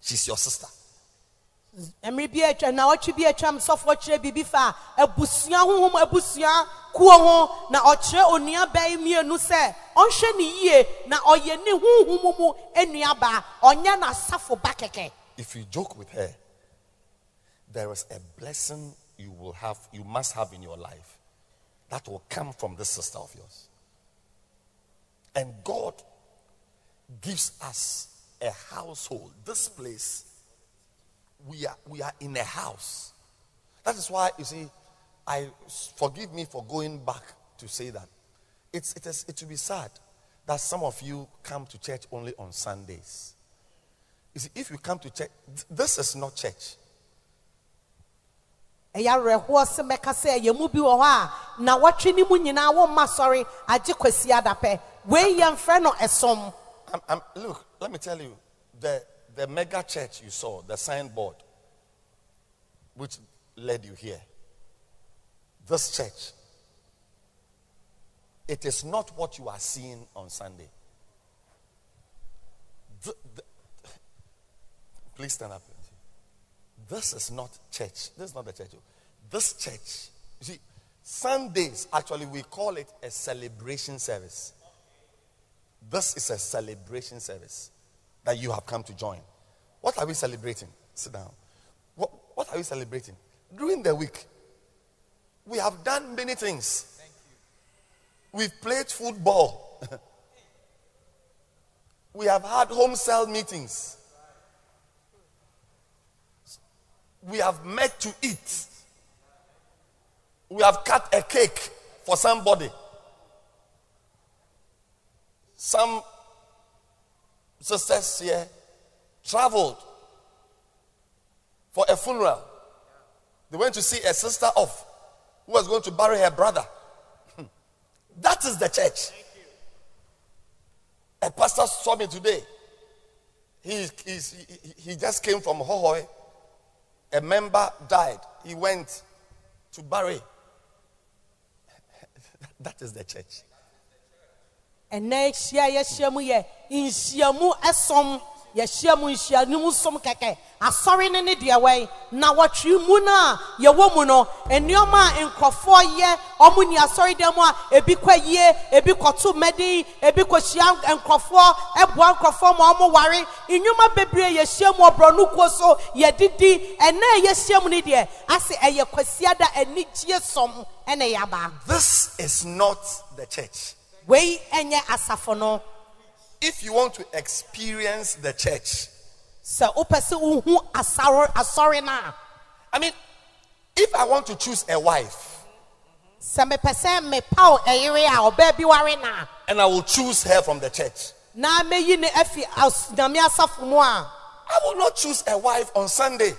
She's your sister. Mmiri bi atwa na ɔtwe bi atwam sɔfo kyerɛ biribi fa abusua honhom abusua kuo ho na ɔkyerɛ onua bɛyi mmienu sɛ ɔnhwɛ ne yie na ɔyɛ ne honhom mu enuaba ɔnyɛ n'asafo ba kɛkɛ if you joke with her, there is a blessing you will have, you must have in your life that will come from this sister of yours. And God gives us a household. This place, we are we are in a house. That is why you see, I forgive me for going back to say that. It's it is it will be sad that some of you come to church only on Sundays. You see, if you come to church, th- this is not church. ɛyɛ awerɛhoɔ sɛ mɛka sɛ ɛyɛ mu bi wɔ hɔ a na wɔtwe ne mu nyinaa wɔmma sɔre agye kwasi adapɛ wei yɛmfrɛ no ɛsom I'm, I'm, look, let me tell you, the, the mega church you saw, the signboard, which led you here, this church, it is not what you are seeing on Sunday. The- the- please stand up. This is not church. This is not the church. This church, you see, Sundays, actually, we call it a celebration service. This is a celebration service that you have come to join. What are we celebrating? Sit down. What, what are we celebrating? During the week, we have done many things. We've played football. *laughs* we have had home cell meetings. We have met to eat. We have cut a cake for somebody. Some sisters here traveled for a funeral. They went to see a sister off who was going to bury her brother. *laughs* that is the church. A pastor saw me today. He, he, he just came from Hohoe. A member died. He went to bury. *laughs* that is the church. Ɛnɛ hyia a yɛhyia mu yɛ nhyiamu ɛsɔm yɛhyia mu nhyiamu som kɛkɛ. Asɔre ne ne deɛ wɛn na wɔtwe mu no a yɛwɔ mu no nneɛma a nkurɔfoɔ yɛ ɔmo ni asɔre dɛm a ebi kɔ yie ebi kɔto mmɛden ebi kɔhyia nkurɔfoɔ ɛboa nkurɔfoɔ ma ɔmo ware. Nnwuma bebree yɛhyia mu ɔborɔno kuo so yɛdidi. Ɛnɛ yɛhyia mu no deɛ ase ɛyɛ kwasiada anigye sɔm ɛna yɛaba This is not the church. Wei ɛnyɛ asafo no. If you want to experience the church, sɛ wopɛ sɛ wohu asɔre asɔre no a I mean, if I want to choose a wife sɛ mepɛ sɛ mepa wo ɛyere a ɔbaa bi ware no a and I will choose her from the church, na meyi ne afi as- nyame asafo mu a I will not choose a wife on Sunday.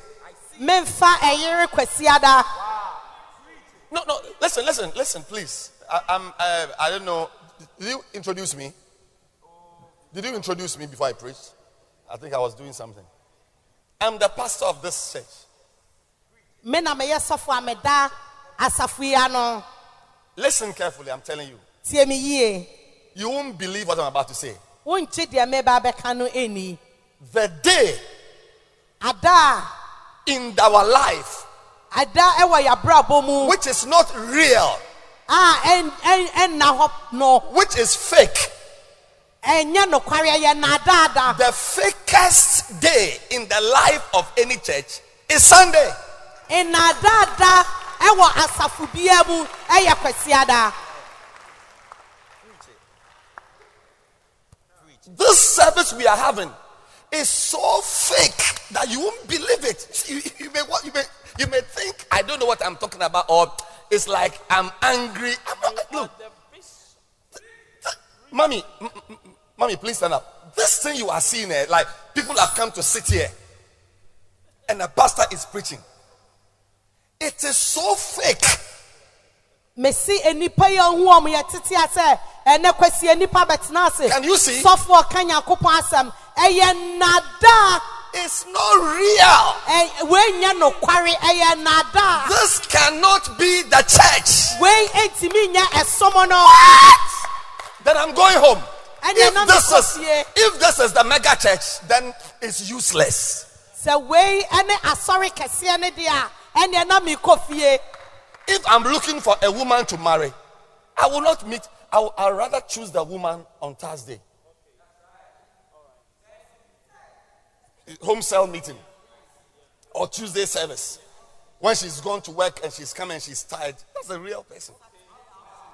No, no, listen, listen, listen, please. I, I'm, uh, I don't know. Did you introduce me? Did you introduce me before I preached? I think I was doing something. I'm the pastor of this church. me na meyɛ sɔfo a meda asafo yi ano Listen carefully, I'm telling you. You won't believe what I'm about to say. wonkye deɛ meba bɛka The day in our life ada ɛwɔ yɛabrabɔ mu which is not real, Ah, a ɛn- ɛn- ɛnna hɔ no which is fake, ɛnyɛ nokware ɛyɛ naadaada the fakest day in the life of any church is Sunday. nnaadaada ɛwɔ asafo biara mu ɛyɛ kwasiada This service we are having is so fake that you won't believe it. You, you may, you, may, you may think, I don't know what I'm talking about, or it's like I'm angry. I'm not, look, mommy, mommy, please stand up. This thing you are seeing here, like people have come to sit here, and a pastor is preaching. It is so fake. mesi enipa yi ohun ɔmo yɛ tete asɛ ɛnɛ kwasi enipa bɛtena ase Can you see? sɔfo ɔka nyakopɔn asɛm ɛyɛ nada It's not real. ɛ wei nyɛ nokware ɛyɛ nada This cannot be the church. wei etimi nyɛ ɛsɔmɔ no then I'm going home. And If this is if this is the mega church, then it's useless. sɛ wei ɛne asɔre kɛseɛ ne deɛ a ɛnneɛ na mi kɔ fie If I'm looking for a woman to marry, I will not meet. I will I'd rather choose the woman on Thursday. Home cell meeting or Tuesday service. When she's gone to work and she's coming, and she's tired, that's a real person.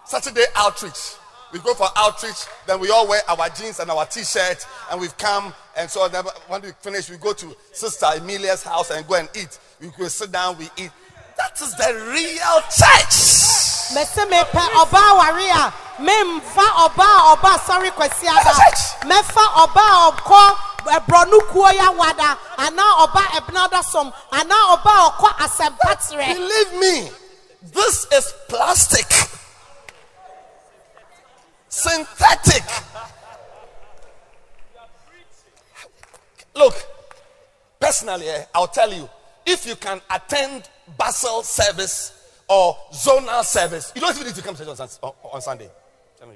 Saturday outreach. We go for outreach, then we all wear our jeans and our t-shirt, and we've come. And so then when we finish, we go to Sister Emilia's house and go and eat. We go sit down, we eat. That is the real church. mɛsɛ mepɛ ɔbaa ware a memfa ɔbaa a ɔba asɔre kwasi ada Church. mɛfa ɔbaa ɛborɔno ya wada anaa ɔba ɛbenada som anaa ɔbaa a ɔkɔ asɛmpa terɛ Believe me, this is plastic, synthetic. Look, personally, eh, I'll tell you if you can attend Basel service or zonal service, you don't even need to come to church on, Sunday. Tell me.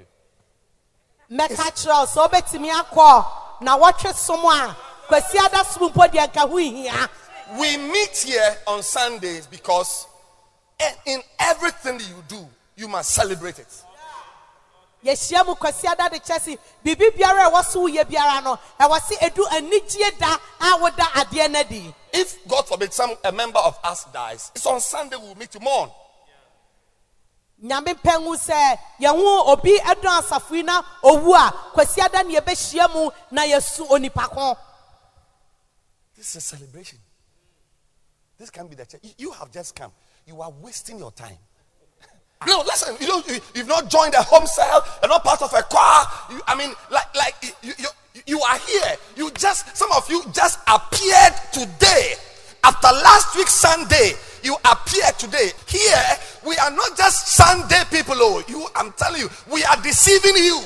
mɛka kyerɛ wo sɛ wobɛtumi akɔ na wɔtwe som a kwasi ada som mpo deɛ nka ho hia We meet here on Sundays because eh, in everything you do, you must celebrate it. yɛhyia mu kwasi ada de kyɛ se biribi biara a ɛwɔ so woyɛ biara no. Ɛwɔ se ɛdu anigye da a woda adeɛ no adi If God forbid some a member of us dies, it's on Sunday we'll meet to mourn. Nyame sɛ obi ɛdɔn na owu a kwasi ada ne yɛbɛhyia mu na yɛsu onipa ko This is a celebration. This can be the church. You- You have just come. You are wasting your time. *laughs* No, listen. You don't. You, you've not joined a home cell. You're not part of a choir. You, I mean, like, like you, you, you are here. You just, some of you just appeared today. After last week Sunday, you appear today. Here, we are not just Sunday people. Oh, you, I'm telling you, we are deceiving you.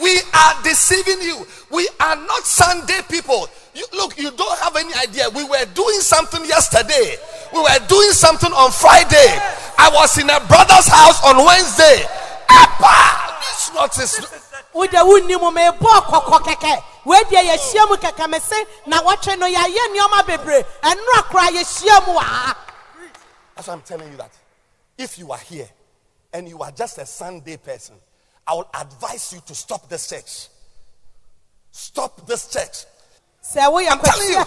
We are deceiving you. We are not Sunday people. You, look, you don't have any idea. We were doing something yesterday. We were doing something on Friday. I was in a brother's house on Wednesday. Appa! This not this. Wode wonni mu mebɔ kɔkɔ kɛkɛ wedeɛ yɛhyia mu kɛkɛ me se na wɔtwe no yɛayɛ nneɔma bebree ɛnora koraa yɛhyia mu wɔ ha That's why I'm telling you that. If you are here and you are just a Sunday person, I will advise you to stop this church. Stop this church. woyɛ I'm telling you.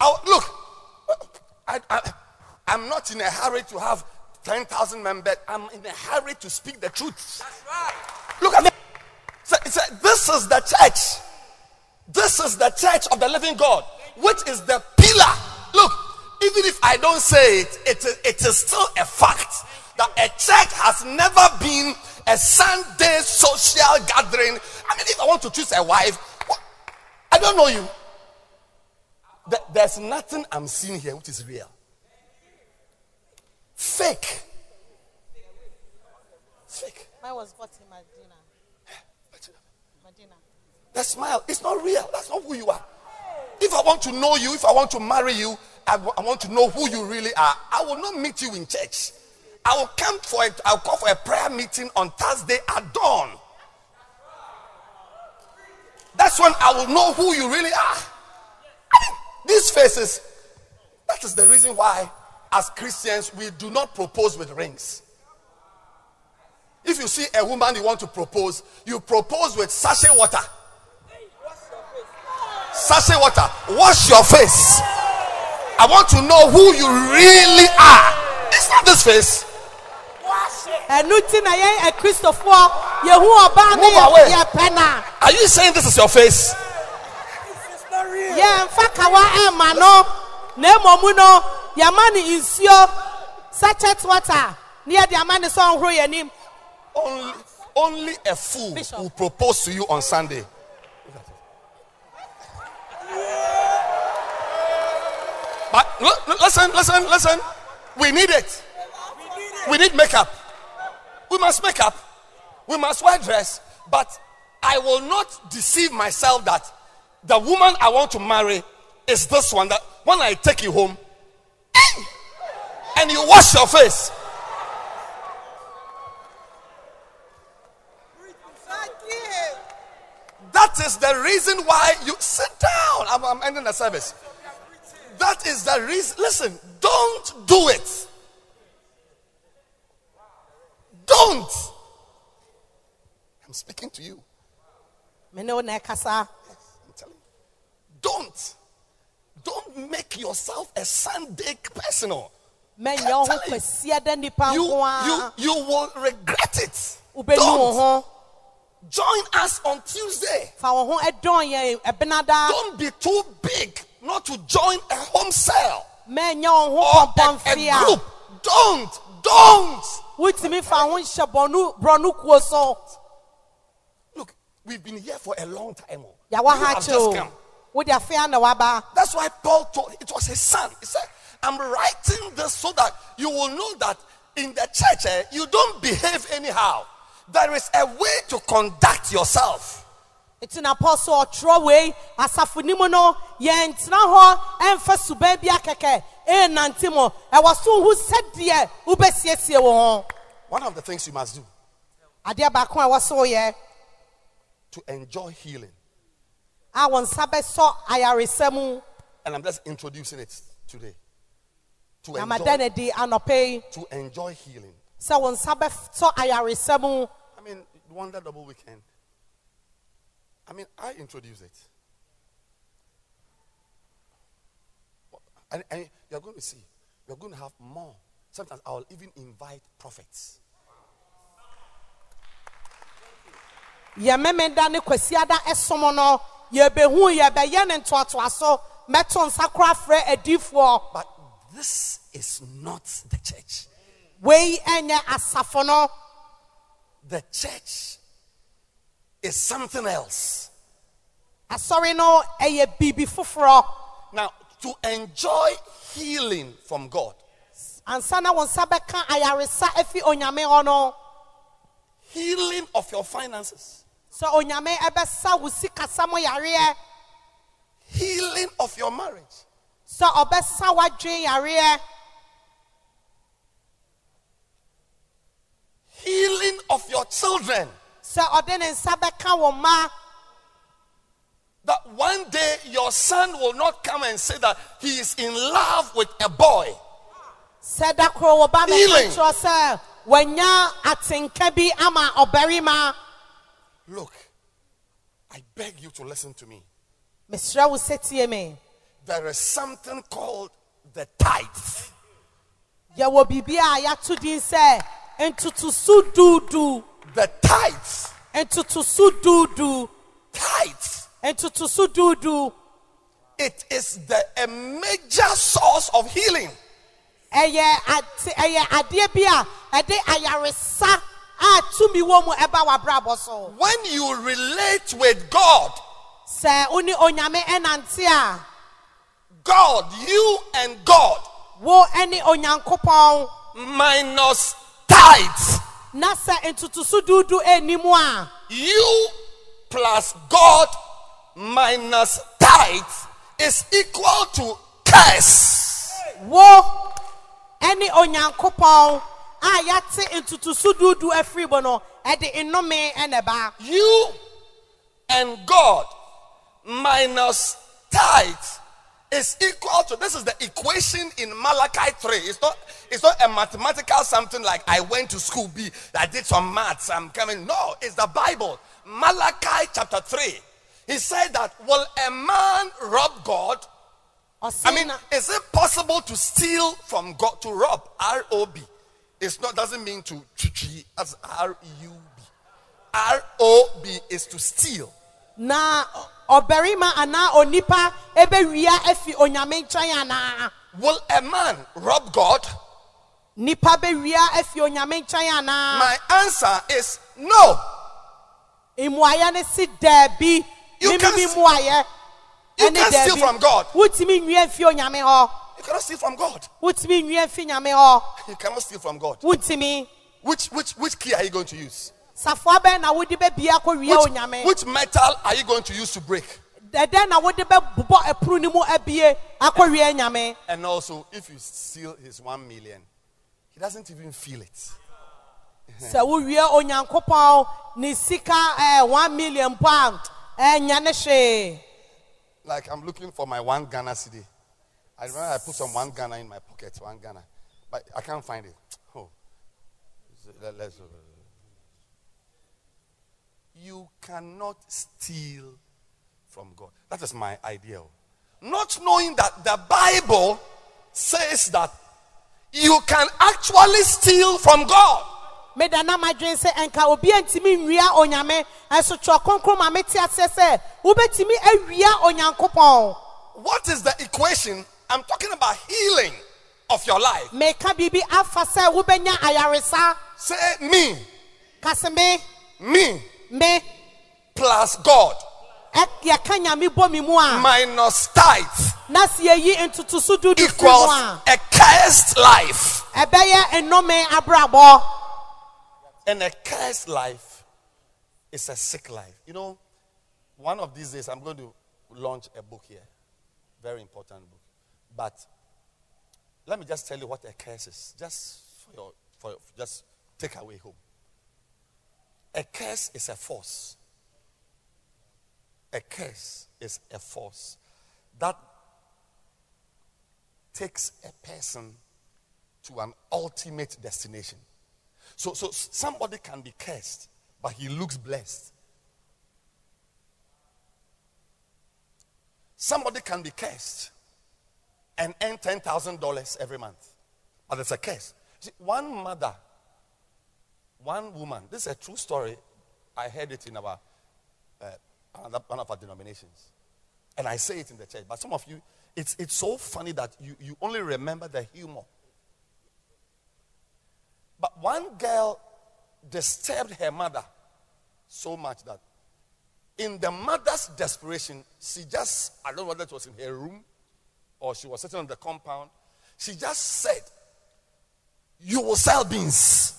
I'll, look, I, I, I'm not in a hurry to have 10,000 members. I'm in a hurry to speak the truth. That's right. Look at me. Say- say, this is the church. This is the church of the living God, which is the pillar. Look, even if I don't say it, it is, it is still a fact that a church has never been a Sunday social gathering. I mean, if I want to choose a wife, what- I don't know you. There's nothing I'm seeing here which is real. Fake. Fake. The smile, it's not real. That's not who you are. If I want to know you, if I want to marry you, I want to know who you really are. I will not meet you in church. I will come for it. I'll call for a prayer meeting on Thursday at dawn. That's when I will know who you really are. These faces, that is the reason why, as Christians, we do not propose with rings. If you see a woman you want to propose, you propose with sachet water. Sachet water. Wash your face. I want to know who you really are. It's not this face. ɛno nti na yɛn akristofoɔ yɛhu ɔbaa ne Move away. yɛ- na Are you saying this is your face? yɛmfa kawa ɛma no na mmom no yɛma ne nsuo sachet water ne yɛde ama ne sɛ ɔnhoro yɛnim Only, only a fool Bishop. will propose to you on Sunday. But listen, listen, listen. We need it. We need makeup. We must make up. We must wear dress. But I will not deceive myself that the woman I want to marry is this one. That when I take you home, and you wash your face, That is the reason why you sit down. I'm, I'm ending the service. That is the reason. Listen, don't do it. Don't. I'm speaking to you. me ne wo I'm telling you. Don't. Don't make yourself a Sunday personal. mɛnyɛ wo ho telling you. You, you, will regret it. Don't. Join us on Tuesday. fa wo ho ɛdɔn yɛn ɛbena daa Don't be too big not to join a home cell. mɛnyɛ or a, a group. Don't, don't. wotumi fa ho nhyɛ bɔno borɔno kuo so Look, we've been here for a long time. oh. You ha have just come. na waba That's why Paul told it was his son. He said, I'm writing this so that you will know that in the church eh, you don't behave anyhow. There is a way to conduct yourself. nti na apostle sɛ ɔtwerɛ wei asafo ni mu no yɛntena hɔ ɛmfa suban bi akɛkɛ. Ɛnante mu. Ɛwɔ so hu sɛdeɛ wobɛsiesie wo ho. One of the things you must do adeɛ baako a ɛwɔ so woyɛ to enjoy healing, a wo nsa bɛsɔ ayaresa mu and I'm just introducing it today. To enjoy, to enjoy healing. Sɛ wo nsa bɛsɔ ayaresa mu I mean, Wonder Double Weekend. I mean, I introduced it. And, and you're going to see, you're going to have more. Sometimes I'll even invite prophets. yɛmemeda ne kwasiada ɛsom no yɛbɛhu yɛbɛyɛ ne ntoatoaso mɛto nsa kora frɛ adiifoɔ But this is not the church. Wei ɛnyɛ asafo no The church is something else. asɔre no ɛyɛ biribi foforɔ Now, to enjoy healing from God, ansa na wɔn nsa bɛka ayaresa afi onyame hɔ no healing of your finances, sɛ onyame ɛbɛsa wo sikasa mo yareɛ healing of your marriage, sɛ ɔbɛsa w'adwen yareɛ healing of your children. sɛ ɔde ne nsa bɛka wɔn mma That one day your son will not come and say that he is in love with a boy. sɛ da koro wɔ ba Healing. bɛka kyerɛ sɛ wɔanya atenka bi ama ɔbarima Look, I beg you to listen to me. mesrɛ wo sɛ tie me There is something called the tithe. Yɛwɔ biribi a yɛato din sɛ ntotoso duudu The tithe. ntotoso duudu Tithe. ntotoso duudu It is the a major source of healing. ɛyɛ ate ɛyɛ adeɛ bi a ɛde ayaresa. A tumi wɔ mu ɛba so When you relate with God, sɛ wo ne onyame God, you and God, wo ne onyankopɔn minus tithe, na sɛ ntotoso duudu ɛnni a you plus God minus tithe is equal to curse. wo ne onyankopɔn a yɛate ntotoso duudu afiri mu no ɛde nnome ɛna ɛba You and God minus tithe is equal to this is the equation in Malachi 3. It's not it's not a mathematical something like I went to school B, I did some maths, I'm coming. No, it's the Bible. Malachi chapter 3. He said that will a man rob God? I mean, is it possible to steal from God to rob? R O B. It's not doesn't mean to as R U B. R O B is to steal. na ɔbarima anaa onipa ɛbɛwia afi onyame nkyɛn anaa Will a man rob God? nipa bɛwia afi onyame nkyɛn anaa My answer is no. mmuayɛ ne si daabi You can bi s- You can't steal from God. wotumi nwia mfi onyame hɔ You cannot steal from God. wotumi nwia mfi nyame hɔ You cannot steal from God. wontumi Which which which key are you going to use? Safoa bɛn na wode bɛbia kɔwia Which, which metal are you going to use to break? ɛdɛn na wode bɛbobɔ ɛpono no mu abie akɔwia nyame And also, if you steal his one million, he doesn't even feel it. *laughs* sɛ wowie onyankopɔn ne sika ɛɛ one million po a ɛnyɛ ne hwee Like I'm looking for my one Ghana cedi. I remember I put some one Ghana in my pocket, one Ghana, but I can't find it. Oh, Let- let's. You cannot steal from God. That is my ideal. Not knowing that the Bible says that you can actually steal from God. meda na madwen sɛ ɛnka obi antumi nwia onyame ɛso twerɛ kronkron ma mete aseɛ sɛ wobɛtumi awia onyankopɔn What is the equation? I'm talking about healing of your life. meka biribi afa sɛ wobɛnya ayaresa Say me, kase me me me plus God ɛ- yɛka nyame bɔ me mu a minus tithe na sɛ yɛyi ntotoso dudu firi mu equals a cursed life. ɛbɛyɛ nnome abrabɔ And a cursed life is a sick life. You know, one of these days I'm going to launch a book here. Very important book. But let me just tell you what a curse is. Just for your for your, just take away home. A curse is a force. A curse is a force that takes a person to an ultimate destination. So, so somebody can be cursed, but he looks blessed. Somebody can be cursed and earn ten thousand dollars every month, but it's a curse. See, one mother, one woman. This is a true story. I heard it in our uh, another one of our denominations, and I say it in the church. But some of you, it's it's so funny that you you only remember the humor. But one girl disturbed her mother so much that In the mother's desperation, she just, I don't know whether it was in her room or she was sitting on the compound, she just said, You will sell beans.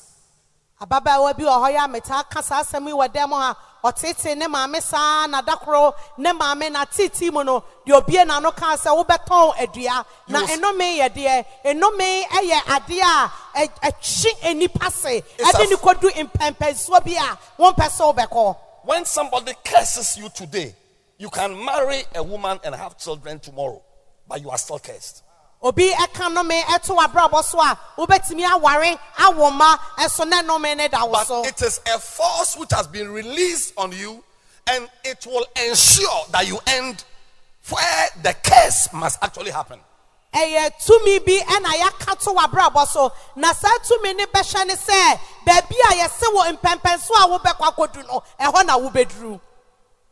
Ababaawa bi wɔ hɔ yɛ a metaa ka saa asɛm yi wɔ dɛm ha ɔtete ne maame saa na dakoro ne maame na titi mu no deɛ obie n'ano kaa sɛ wobɛtɔn adua na Yes. enome yɛ deɛ enome yɛ adeɛ a ɛ- ɛkyi nipa se ɛde ne kɔdu mpɛmpɛnsoɔ bi a wɔmpɛ sɛ wobɛkɔ When somebody curses you today, you can marry a woman and have children tomorrow, but you are still cursed. Obi ɛka nome ɛto so a wobɛtumi aware awo ma ɛso nome ne da wo But so it is a force which has been released on you, and it will ensure that you end where the curse must actually happen. ɛyɛ tumi bi ɛna yɛaka to w'abrabɔ so na saa tumi ne bɛhyɛ ne sɛ baabi a yɛse wɔ mpɛmpɛnso a wobɛkɔ akɔdu no ɛhɔ na wobɛduru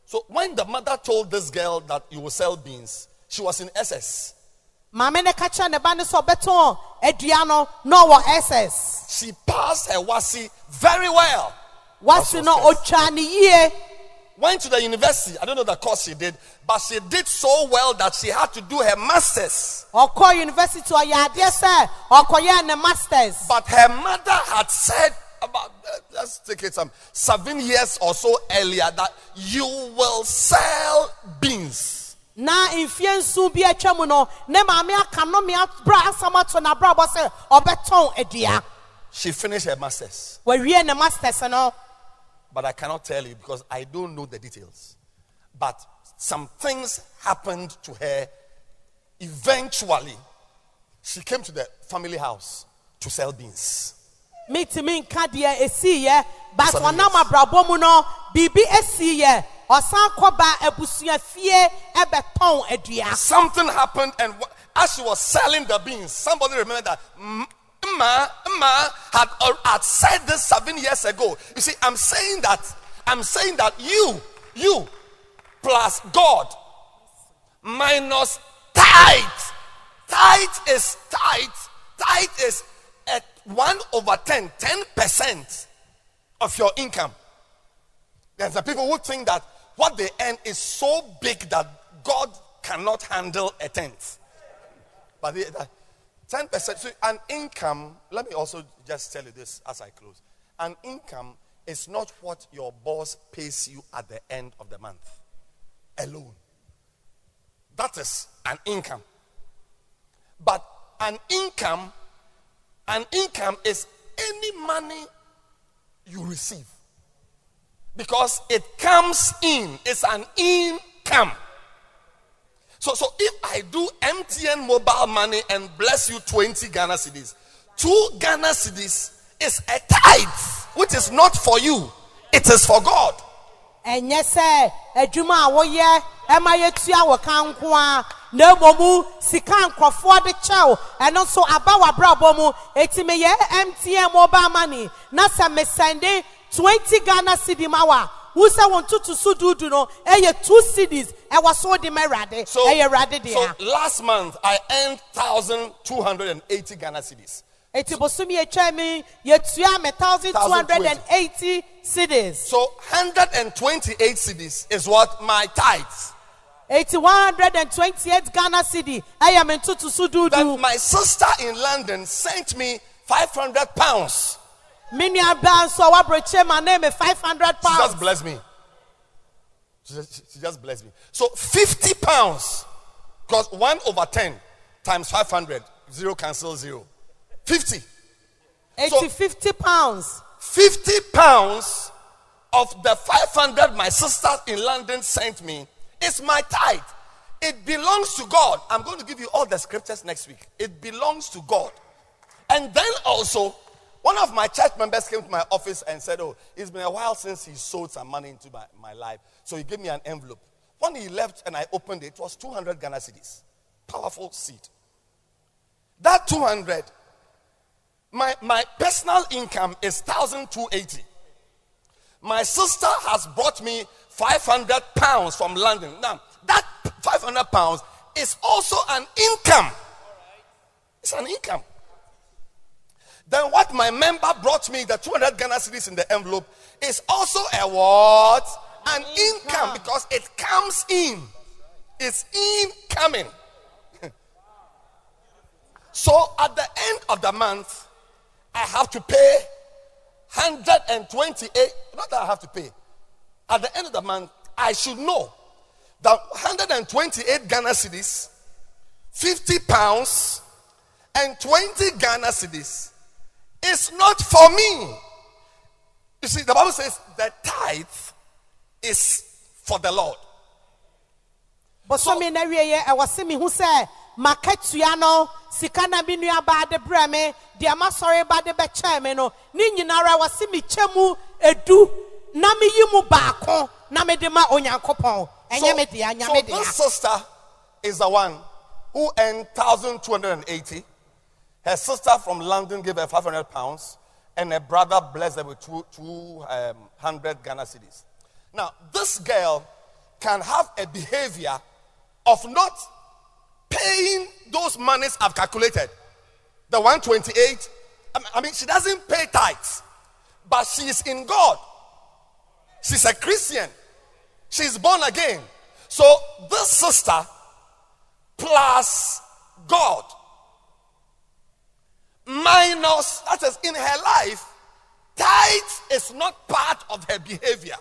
So when the mother told this girl that you will sell beans, she was in SS. Maame ne ka kyerɛ ne ba ne sɛ ɔbɛtɔn adua no ɔwɔ ss She passed her WASSCE very well. wasi no ɔtwa ne yie Went to the university. I don't know the course she did, but she did so well that she had to do her masters. ɔkɔ university ɔyɛ adeɛ sɛ ɔkɔyɛ ne masters But her mother had said about uh, let's take it some seven years or so earlier that you will sell beans. Na mfie nson bi atwa mu no ne maame aka nome abra asam ato n'abrabɔ sɛ ɔbɛtɔn adua She finished her masters, wawie ne masters no but I cannot tell you because I don't know the details. But some things happened to her. Eventually, she came to the family house to sell beans. metumi nka deɛ esiiɛ but Seven ɔnam years. abrabɔ mu no biribi esiiɛ ɔsan kɔba Something happened, and as she was selling the beans, somebody remembered that "Mm, Mma, Mma had, had said this seven years ago. You see, I'm saying that, I'm saying that you, you plus God minus tithe. Tithe is tithe. Tithe is at 1 over 10, 10% of your income. There's some people who think that what they earn is so big that God cannot handle a tenth. But the 10%, so an income, let me also just tell you this as I close. An income is not what your boss pays you at the end of the month alone. That is an income. But an income, an income is any money you receive because it comes in. It's an income. So, so if I do MTN mobile money and bless you 20 Ghana cedis, two Ghana cedis is a tithe, which is not for you, it is for God. ɛnyɛ sɛ adwuma a ɛma yɛtua wɔ ka nko a na mmom sika nkurɔfoɔ de kyɛw ɛno nso aba w'abrabɔ mu eti meyɛ mtn mobile money na sɛ mesɛnde 20 ghana cedi ma wa wo sɛ wo ntoto so dudu no eh, ɛyɛ 2 cedis ɛwɔ eh, so wode ma awurade So, eh, ɛyɛ awurade so last month I earned 1,280 Ghana cedis. eti bosom yɛtwa mi yɛtua me 1280 cedis So 128 cedis is what my tithes. eti 128 ghana cedi I am in so dudu Then my sister in London sent me 500 pounds. Me nua baa nso a wabrɛkyɛ ma ne me She just pounds. blessed me. She just, she just blessed me. So 50 pounds. Because 1 over 10 times 500, zero cancel zero. 50. so- 80, 50 pounds. 50 pounds of the 500 my sister in London sent me is my tithe. It belongs to God. I'm going to give you all the scriptures next week. It belongs to God. And then also, one of my church members came to my office and said, Oh, it's been a while since he sold some money into my, my life. So he gave me an envelope. When he left and I opened it, it was 200 Ghana cedis. Powerful seed. That 200 my, my personal income is 1280 my sister has brought me 500 pounds from london now that 500 pounds is also an income it's an income then what my member brought me the 200 ghana cedis in the envelope is also a what an income because it comes in. It's incoming. *laughs* so at the end of the month, I have to pay 128. Not that I have to pay. At the end of the month, I should know that 128 Ghana cedis, 50 pounds, and 20 Ghana cedis is not for me. You see, the Bible says the tithe is for the Lord. bɔsɔmi na wie yɛ ɛwɔ se mi hu sɛ makatua no sika na mi nua baa de brɛ me deɛ ma sɔre ba de bɛkyɛn me no ne nyinara ɛwɔ se mi kyɛ mu edu na mi yi mu baako na mi de ma onyankopɔn ɛnyɛ mi dea so nyame dea this sister is the one who earned 1,280. Her sister from London gave her 500 pounds, and her brother blessed her with two, 200 um, Ghana cedis. Now, this girl can have a behavior of not paying those monies I've calculated. The 128, I mean- I mean, she doesn't pay tithes, but she is in God. She's a Christian. She's born again. So this sister plus God minus that is in her life, tithe is not part of her behavior.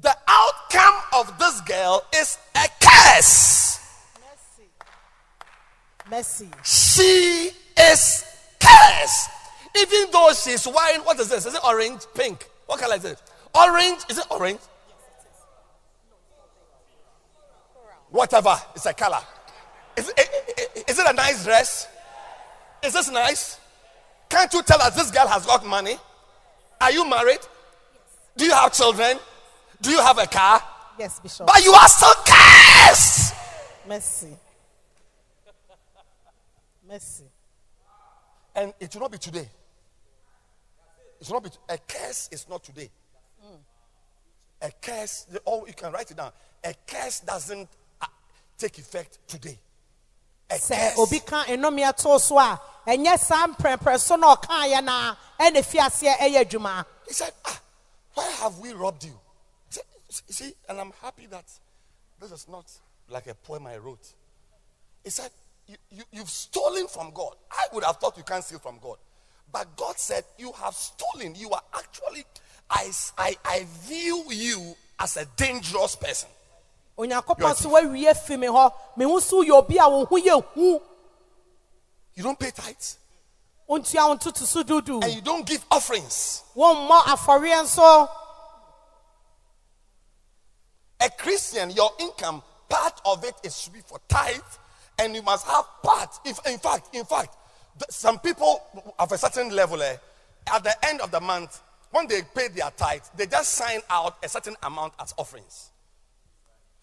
The outcome of this girl is a curse. mercy She is cursed. Even though she's wearing what is this? Is it orange? Pink? What color is it? Orange? Is it orange? Whatever. It's a color. Is it, is it a nice dress? Is this nice? Can't you tell us this girl has got money? Are you married? Do you have children? Do you have a car? yes bishop But you are still cursed. mercy mercy And it will not be today. It will not be. A curse is not today. A curse. Oh, you can write it down. A curse doesn't uh, take effect today. A sɛ curse. obi ka nnome ɛto so a ɛnyɛ saa mprɛmprɛ so na ɔkaeɛ na ɛna fi aseɛ ɛyɛ adwuma He said, Ah, why have we robbed you? "You see, and I'm happy that this is not like a poem I wrote. He said, you, you, You've stolen from God. I would have thought you can't steal from God. But God said, You have stolen. You are actually, I, I, I view you as a dangerous person. Onyankopɔn sɛ woawie fi me hɔ mehu so woyɛ obi a wo ho yɛ hu You don't pay tithes wontua wo ntoto so dudu and you don't give offerings. wommɔ afɔreɛ nso A Christian, your income, part of it is to be for tithe, and you must have part. If, in fact, in fact, some people of a certain level, eh, at the end of the month, when they pay their tithe, they just sign out a certain amount as offerings.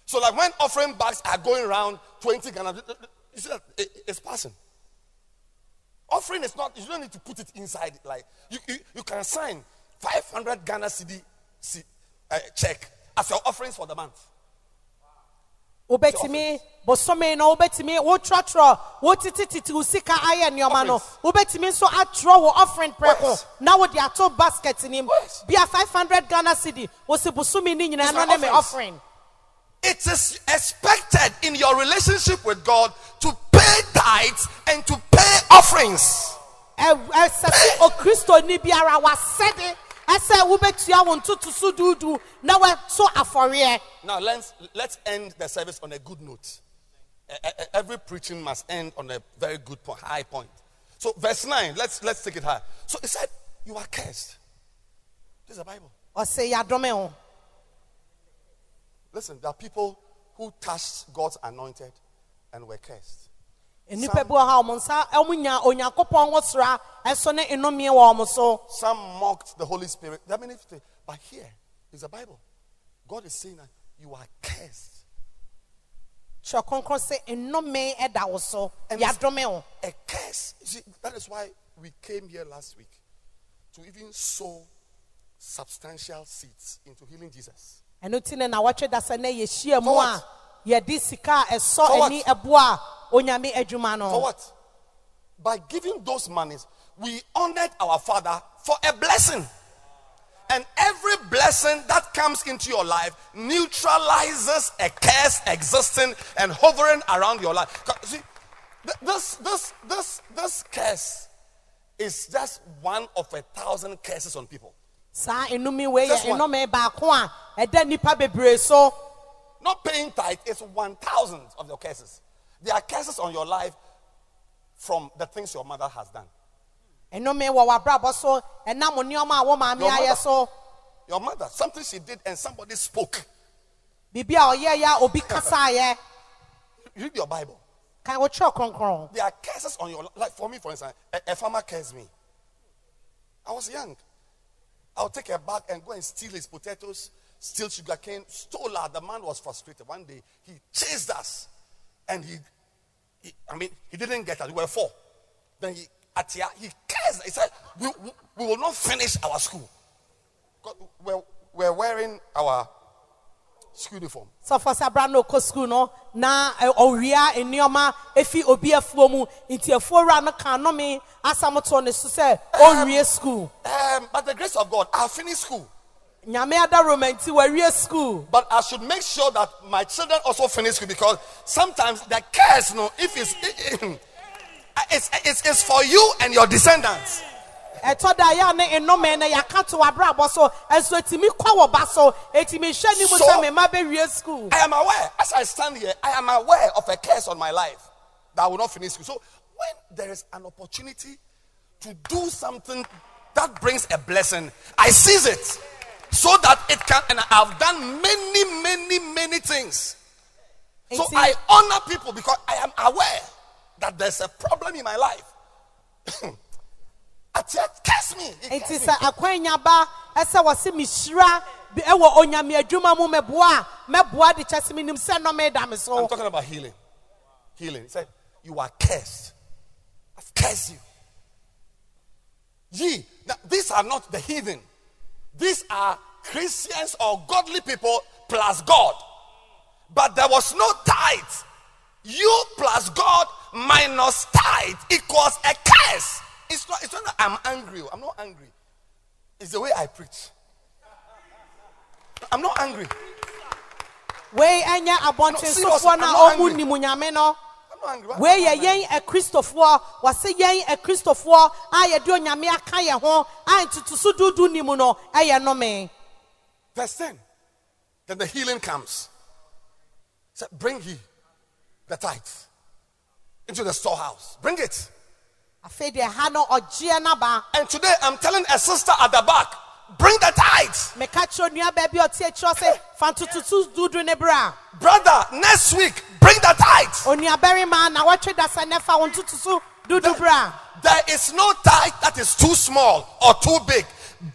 So, like when offering bags are going around 20 Ghana, you see that it's passing. Offering is not, you don't need to put it inside. Like, you, you, you can sign 500 Ghana CD C, uh, check as your offerings for the month. wobɛtumi bosome no wobɛtumi wotwerɛtwerɛ wotetetete wo sika ayɛ nneɔma no. Wobɛtumi nso atwerɛ wo offering prɛko na wode ato basket nim bia 500 ghana cedi wo se bosome ne nyinaa no ne me offering It is expected in your relationship with God to pay tithes and to pay offerings. Ɛ- ɛsɛ sɛ okristoni biara wasɛde ɛsɛ wobɛtua wo ntoto so duudu na Now let's let's end the service on a good note. Every preaching must end on a very good point, high point. So verse 9, let's let's take it high. So it said, You are cursed. This is the Bible. Ɔsɛ yɛadome wo Listen, there are people who touched God's anointed and were cursed. nnipa bi wɔ ha ɔmo nsa ɔmo nya onyankopɔn wo ɛso ne nnomie wɔ ɔmo so Some mocked the Holy Spirit. There are many things. But here is the Bible. God is saying that you are cursed. twerɛ kronkron sɛ nnome ɛda wo so wo A curse. You see, that is why we came here last week to even sow substantial seeds into healing Jesus. Ɛno ti ne na wɔtwe da sɛ nɛ yɛhyia mu For a what? yɛde sika a ɛsɔ ani ɛboa onyame adwuma For what? By giving those monies, we honored our Father for a blessing. And every blessing that comes into your life neutralizes a curse existing and hovering around your life See, th- this, this, this, this curse is just one of a thousand curses on people. Saa nnome wei yɛ Just one. nnome baako a ɛda nnipa bebree so Not paying tithe is one thousand of your curses. There are curses on your life from the things your mother has done. nnome wɔ w'abrabɔ so ɛnam nneɛma a wo maame Your ayɛ mother. so Your mother, something she did and somebody spoke. biribi a ɔyɛ yɛ a obi kasaayɛ *laughs* Read your Bible. kan wɔtwerɛ kronkron There are curses on your life. For me, for instance, a, a farmer cursed me. I was young. I'll take a bag and go and steal his potatoes, steal sugarcane, stole her. The man was frustrated. One day, he chased us. And he, he I mean, he didn't get us. We were four. Then he, at here, he cursed. He said, we, we, we will not finish our school. We're, we're wearing our school uniform. sɔfo sɛ abra no ɔkɔ sukuu no na ɛ, ɔwia nneɛma efi obi afuo mu nti afuo wura no ka nnome asam to ne so sɛ ɔnwie sukuu Um, by the grace of God, I finished school. nyame ada roma nti wawie sukuu But I should make sure that my children also finish school because sometimes the curse, no, if it's, *coughs* it's, it's, it's for you and your descendants. Ɛtɔ da yɛ ne nnome no yɛaka to w'abrabɔ so ɛnso etimi kɔ wɔ ba so etimi hwɛ ne mu sɛ me mma bɛwie sukuu I am aware, as I stand here, I am aware of a curse on my life that I will not finish school. So when there is an opportunity to do something that brings a blessing, I seize it so that it can, and I've done many, many, many things. So I honor people because I am aware that there's a problem in my life. *clears throat* Atia curse me. He nti sɛ me. akwanya ba ɛsɛ wɔse mehyira bi- ɛwɔ onyame adwuma mu mɛboa a mɛboa de kyɛ sɛ menim sɛ nnɔme da me I'm talking about healing. Healing. He said, You are cursed. I've cursed you. Ye, now, these are not the heathen. These are Christians or godly people plus God. But there was no tithe. You plus God minus tithe equals a curse. It's not, it's not that I'm angry. Oh. I'm not angry. It's the way I preach. I'm not angry. wei No, abɔntensofoɔ seriously, I'm no not a ɔmu angry. nim nyame no I'm not angry. Why- wei yɛ yɛn akristofoɔ wɔse yɛn akristofoɔ a yɛde onyame aka yɛn ho a ntotoso dudu nim no ɛyɛ nnome Verse 10. Then the healing comes. Say, bring ye the tithe into the storehouse. Bring it. And today I'm telling a sister at the back, bring the tithe. meka kyerɛ nua baabi a ɔte akyirɛ sɛ fa ntotoso dudu ne bra Brother, next week, bring the tithe. onua bɛrima na wɔtwe da sɛ ne fa wo ntotoso dudu bra There is no tithe that is too small or too big.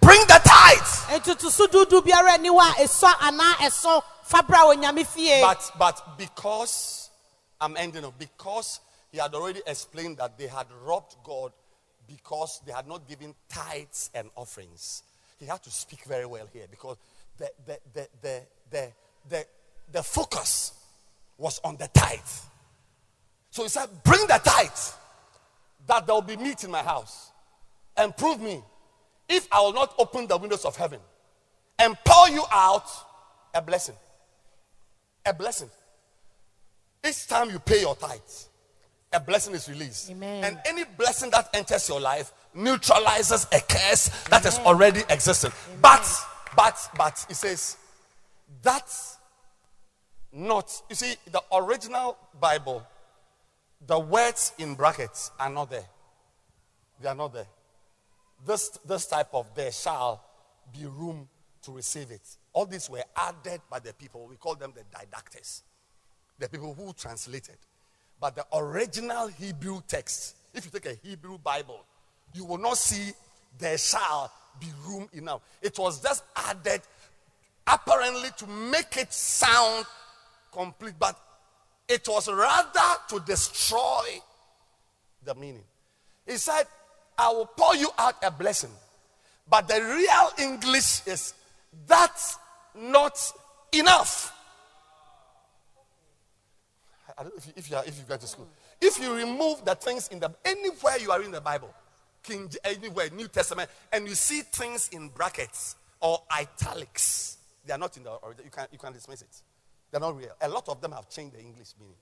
Bring the tithe. ntotoso dudu biara ani hɔ a esɔ anaa ɛso fa bra onyame fie But but because I'm ending up, because he had already explained that they had robbed God because they had not given tithes and offerings. He had to speak very well here because the the the the the the, the focus was on the tithe. So he said, Bring the tithe that there will be meat in my house. And prove me if I will not open the windows of heaven and pour you out a blessing a blessing. Each time you pay your tithes, a blessing is released. Amen. And any blessing that enters your life neutralizes a curse that is already existing. But, but, but, it says, that's not, you see, the original Bible, the words in brackets are not there. They are not there. This, this type of there shall be room to receive it. All these were added by the people. We call them the didactors, the people who translated. But the original Hebrew text, if you take a Hebrew Bible, you will not see there shall be room enough. It was just added apparently to make it sound complete, but it was rather to destroy the meaning. He said, I will pour you out a blessing. But the real English is that's not enough. If you, if you, are, if you go to school. If you remove the things in the anywhere you are in the Bible, King anywhere New Testament, and you see things in brackets, or italics. They are not in the original. You can, you can dismiss it. They're not real. A lot of them have changed the English meaning.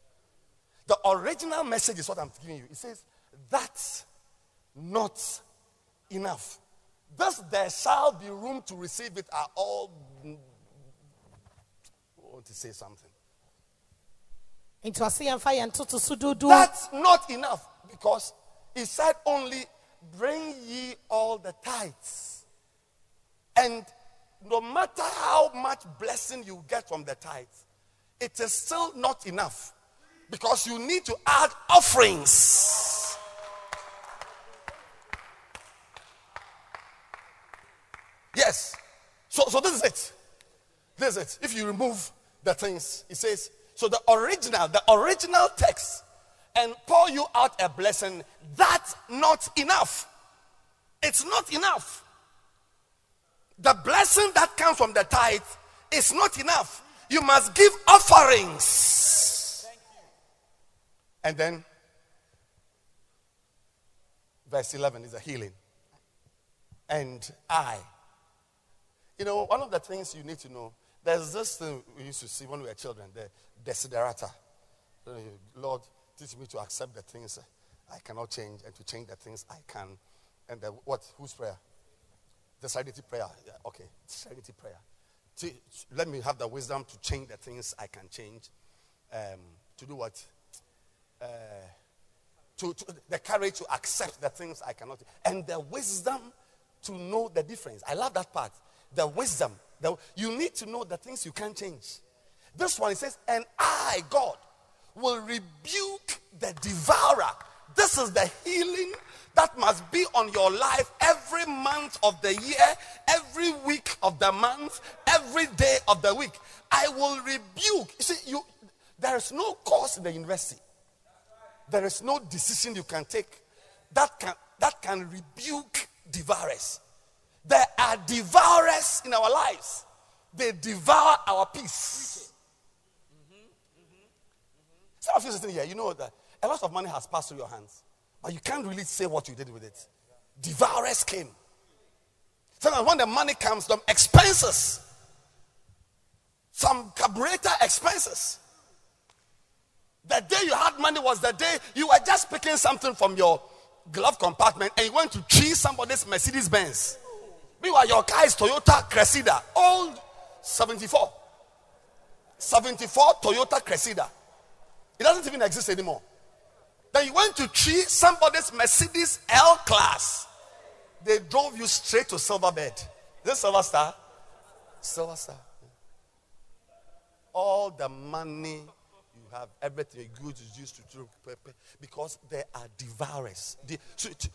The original message is what I'm giving you. It says, That's not enough. Thus, there shall be room to receive it are all. I want to say something. nti ɔse yɛmfa yɛn toto so dudu That's not enough because he said only bring ye all the tithes. And no matter how much blessing you get from the tithes, it is still not enough because you need to add offerings. Yes. So, so this is it. This is it. If you remove the things, it says, so the original, the original text, and pour you out a blessing, that's not enough. It's not enough. The blessing that comes from the tithe is not enough. You must give offerings. And then, verse 11 is a healing. And I. You know, one of the things you need to know, there's this thing we used to see when we were children, the desiderata. Lord, teach me to accept the things I cannot change and to change the things I can. And the, what? Whose prayer? The serenity prayer. Yeah, okay, serenity prayer. To, let me have the wisdom to change the things I can change. Um, to do what? Uh, to, to the courage to accept the things I cannot, and the wisdom to know the difference. I love that part. The wisdom. The, you need to know the things you can't change. This one it says, and I, God, will rebuke the devourer. This is the healing that must be on your life every month of the year, every week of the month, every day of the week. I will rebuke. You see, you there is no course in the university. There is no decision you can take that can that can rebuke devourers. There are devourers in our lives. They devour our peace. Some of you sitting here, you know that a lot of money has passed through your hands, but you can't really say what you did with it. Devourers came. Sometimes when the money comes, some expenses, some carburetor expenses. The day you had money was the day you were just picking something from your glove compartment and you went to cheese somebody's Mercedes Benz. Meanwhile, your car is Toyota Cressida, old 74. 74 Toyota Cressida. It doesn't even exist anymore. Then you went to cheese somebody's Mercedes L class. They drove you straight to Silverbed. Is this Silver Star? Silver Star. All the money you have, everything good is used to do because there are devourers.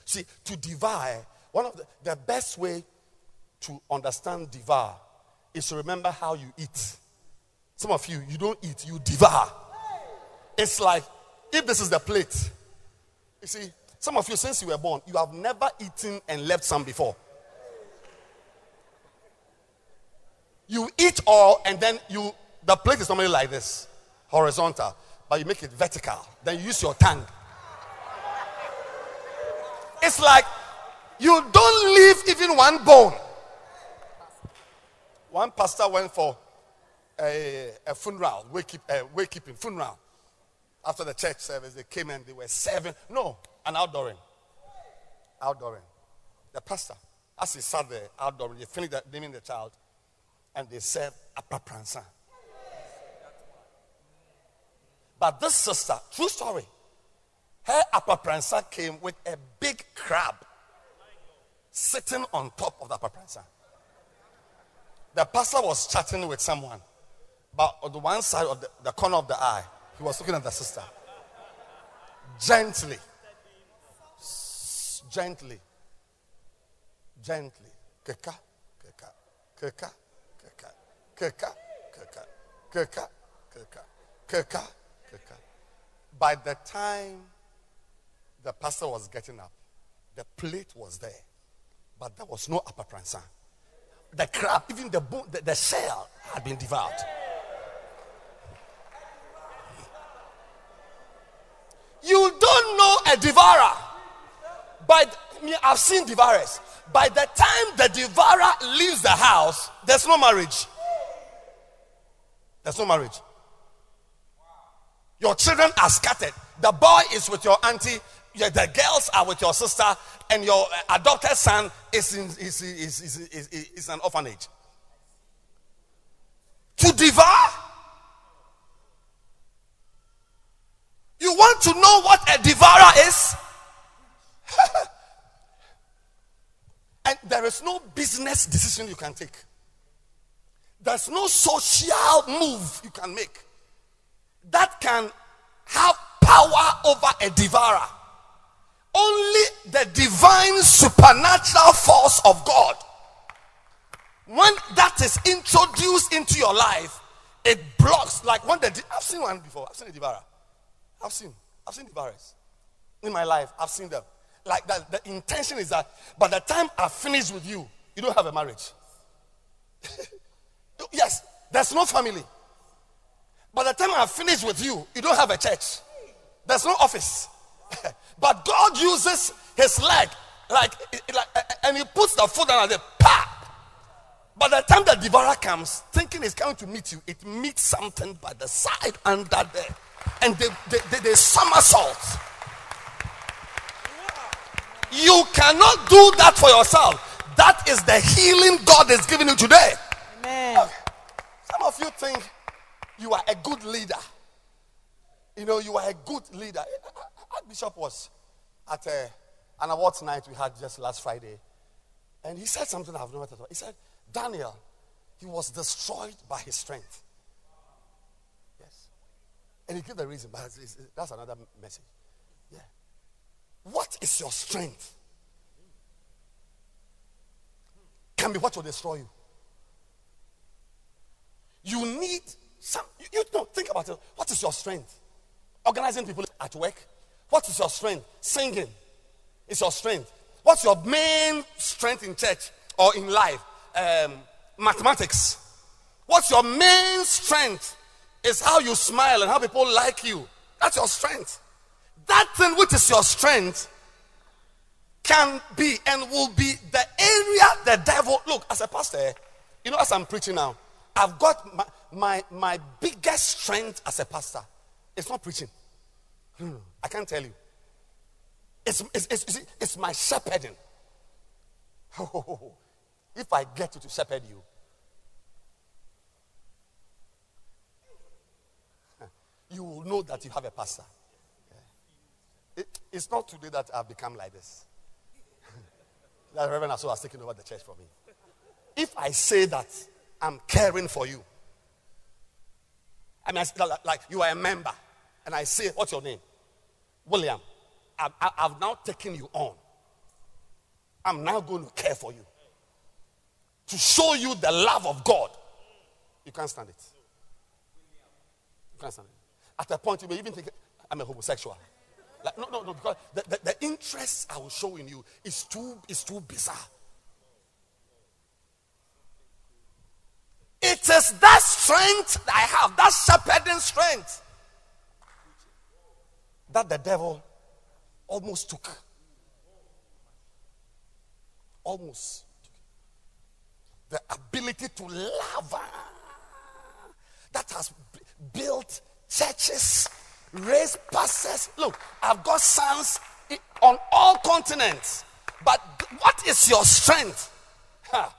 See, to devour, one of the, the best way to understand devour is to remember how you eat. Some of you, you don't eat, you devour. It's like if this is the plate, you see, some of you, since you were born, you have never eaten and left some before. You eat all, and then you the plate is normally like this, horizontal, but you make it vertical. Then you use your tongue. It's like you don't leave even one bone. One pastor went for a, a funeral, uh, wake funeral. After the church service, they came and they were serving. No, an outdooring. Outdooring. The pastor, as he sat there outdooring, they finished the, naming the child, and they served a papransa. But this sister, true story, her apapransa came with a big crab sitting on top of the apapransa. The pastor was chatting with someone, but on the one side of the, the corner of the eye, he was looking at the sister. Gently. Gently. Gently. Keka, keka, keka, keka, keka, keka, keka, keka, keka, keka. By the time the pastor was getting up, the plate was there, but there was no apapransa. The crab, even the the, the shell had been devoured. You don't know a devourer. But me, I've seen devourers. by the time the devourer leaves the house, there's no marriage. There's no marriage. Your children are scattered. The boy is with your auntie, the girls are with your sister, and your uh, adopted son is, in, is, is, is, is, is, is an orphanage. To devour? You want to know what a devourer is? *laughs* and there is no business decision you can take. There's no social move you can make that can have power over a devourer. Only the divine supernatural force of God. When that is introduced into your life, it blocks. Like when the I've seen one before. I've seen a devourer. I've seen. I've seen devourers in my life. I've seen them. Like that. The intention is that by the time I finish with you, you don't have a marriage. *laughs* yes, there's no family. By the time I finish with you, you don't have a church. There's no office. *laughs* but God uses his leg, like, like, and he puts the foot down and the pa. By the time the devourer comes, thinking it's coming to meet you, it meets something by the side under there. And they, they, they, they somersault. You cannot do that for yourself. That is the healing God is giving you today. Amen. Some of you think you are a good leader. You know, you are a good leader. Archbishop was at a, an awards night we had just last Friday. And he said something I've never thought about. He said, Daniel, he was destroyed by his strength. Yes. And he gave the reason, but that's another message. Yeah. What is your strength? Can be what will destroy you. You need some, you, you don't think about it. What is your strength? Organizing people at work. What is your strength? Singing is your strength. What's your main strength in church or in life? Um, mathematics. What's your main strength? Is how you smile and how people like you. That's your strength. That thing which is your strength can be and will be the area the devil. Look, as a pastor, you know, as I'm preaching now, I've got my, my, my biggest strength as a pastor. It's not preaching. Hmm, I can't tell you. It's, it's, it's, it's my shepherding. *laughs* if I get you to shepherd you, *laughs* you will know that you have a pastor. It, it's not today that I've become like this. *laughs* that Reverend Aso has taken over the church for me. If I say that I'm caring for you, I mean, like you are a member, and I say, What's your name? William. I've, I've now taken you on. I'm now going to care for you to show you the love of God. You can't stand it. You can't stand it. At a point, you may even think I'm a homosexual. Like, no, no, no, because the, the, the interest I will show in you is too, is too bizarre. It is that strength that I have, that shepherding strength, that the devil almost took. Almost. The ability to love that has built churches, raised pastors. Look, I've got sons on all continents. But what is your strength? Huh.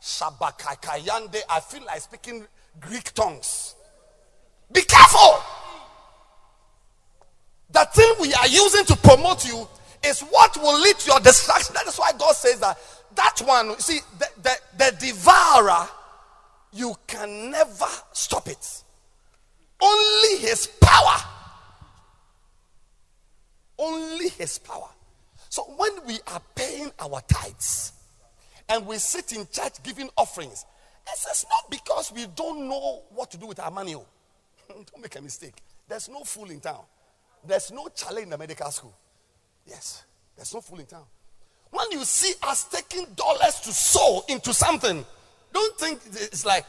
Shabakakayande. I feel like speaking Greek tongues. Be careful. The thing we are using to promote you is what will lead to your destruction. That is why God says that that one, see, the, the, the devourer, you can never stop it. Only his power. Only his power. So when we are paying our tithes, and we sit in church giving offerings. Is not because we don't know what to do with our money. Oh. *laughs* don't make a mistake. There's no fool in town. There's no challenge in the medical school. Yes, there's no fool in town. When you see us taking dollars to sow into something, don't think it's like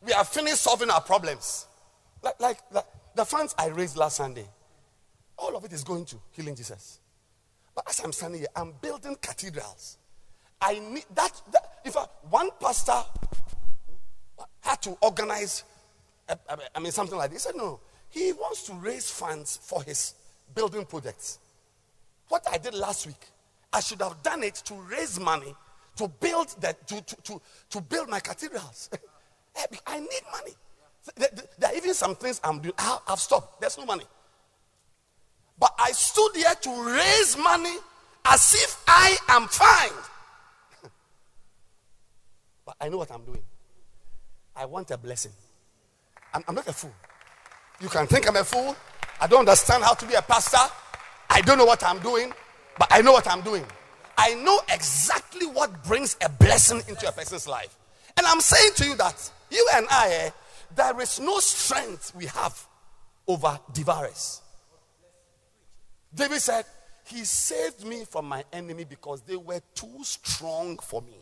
we are finished solving our problems. Like, like, like the funds I raised last Sunday, all of it is going to healing Jesus. But as I'm standing here, I'm building cathedrals. I need that. that one pastor had to organize, I mean, something like this, he said, no, he wants to raise funds for his building projects. What I did last week, I should have done it to raise money to build that to, to, to, to build my cathedrals. *laughs* I need money. There are even some things I'm doing. I- I've stopped. There's no money. But I stood here to raise money as if I am fine. *laughs* but I know what I'm doing. I want a blessing. I'm, I'm not a fool. You can think I'm a fool. I don't understand how to be a pastor. I don't know what I'm doing, but I know what I'm doing. I know exactly what brings a blessing into a person's life. And I'm saying to you that you and I, eh, there is no strength we have over devourers. David said, He saved me from my enemy because they were too strong for me.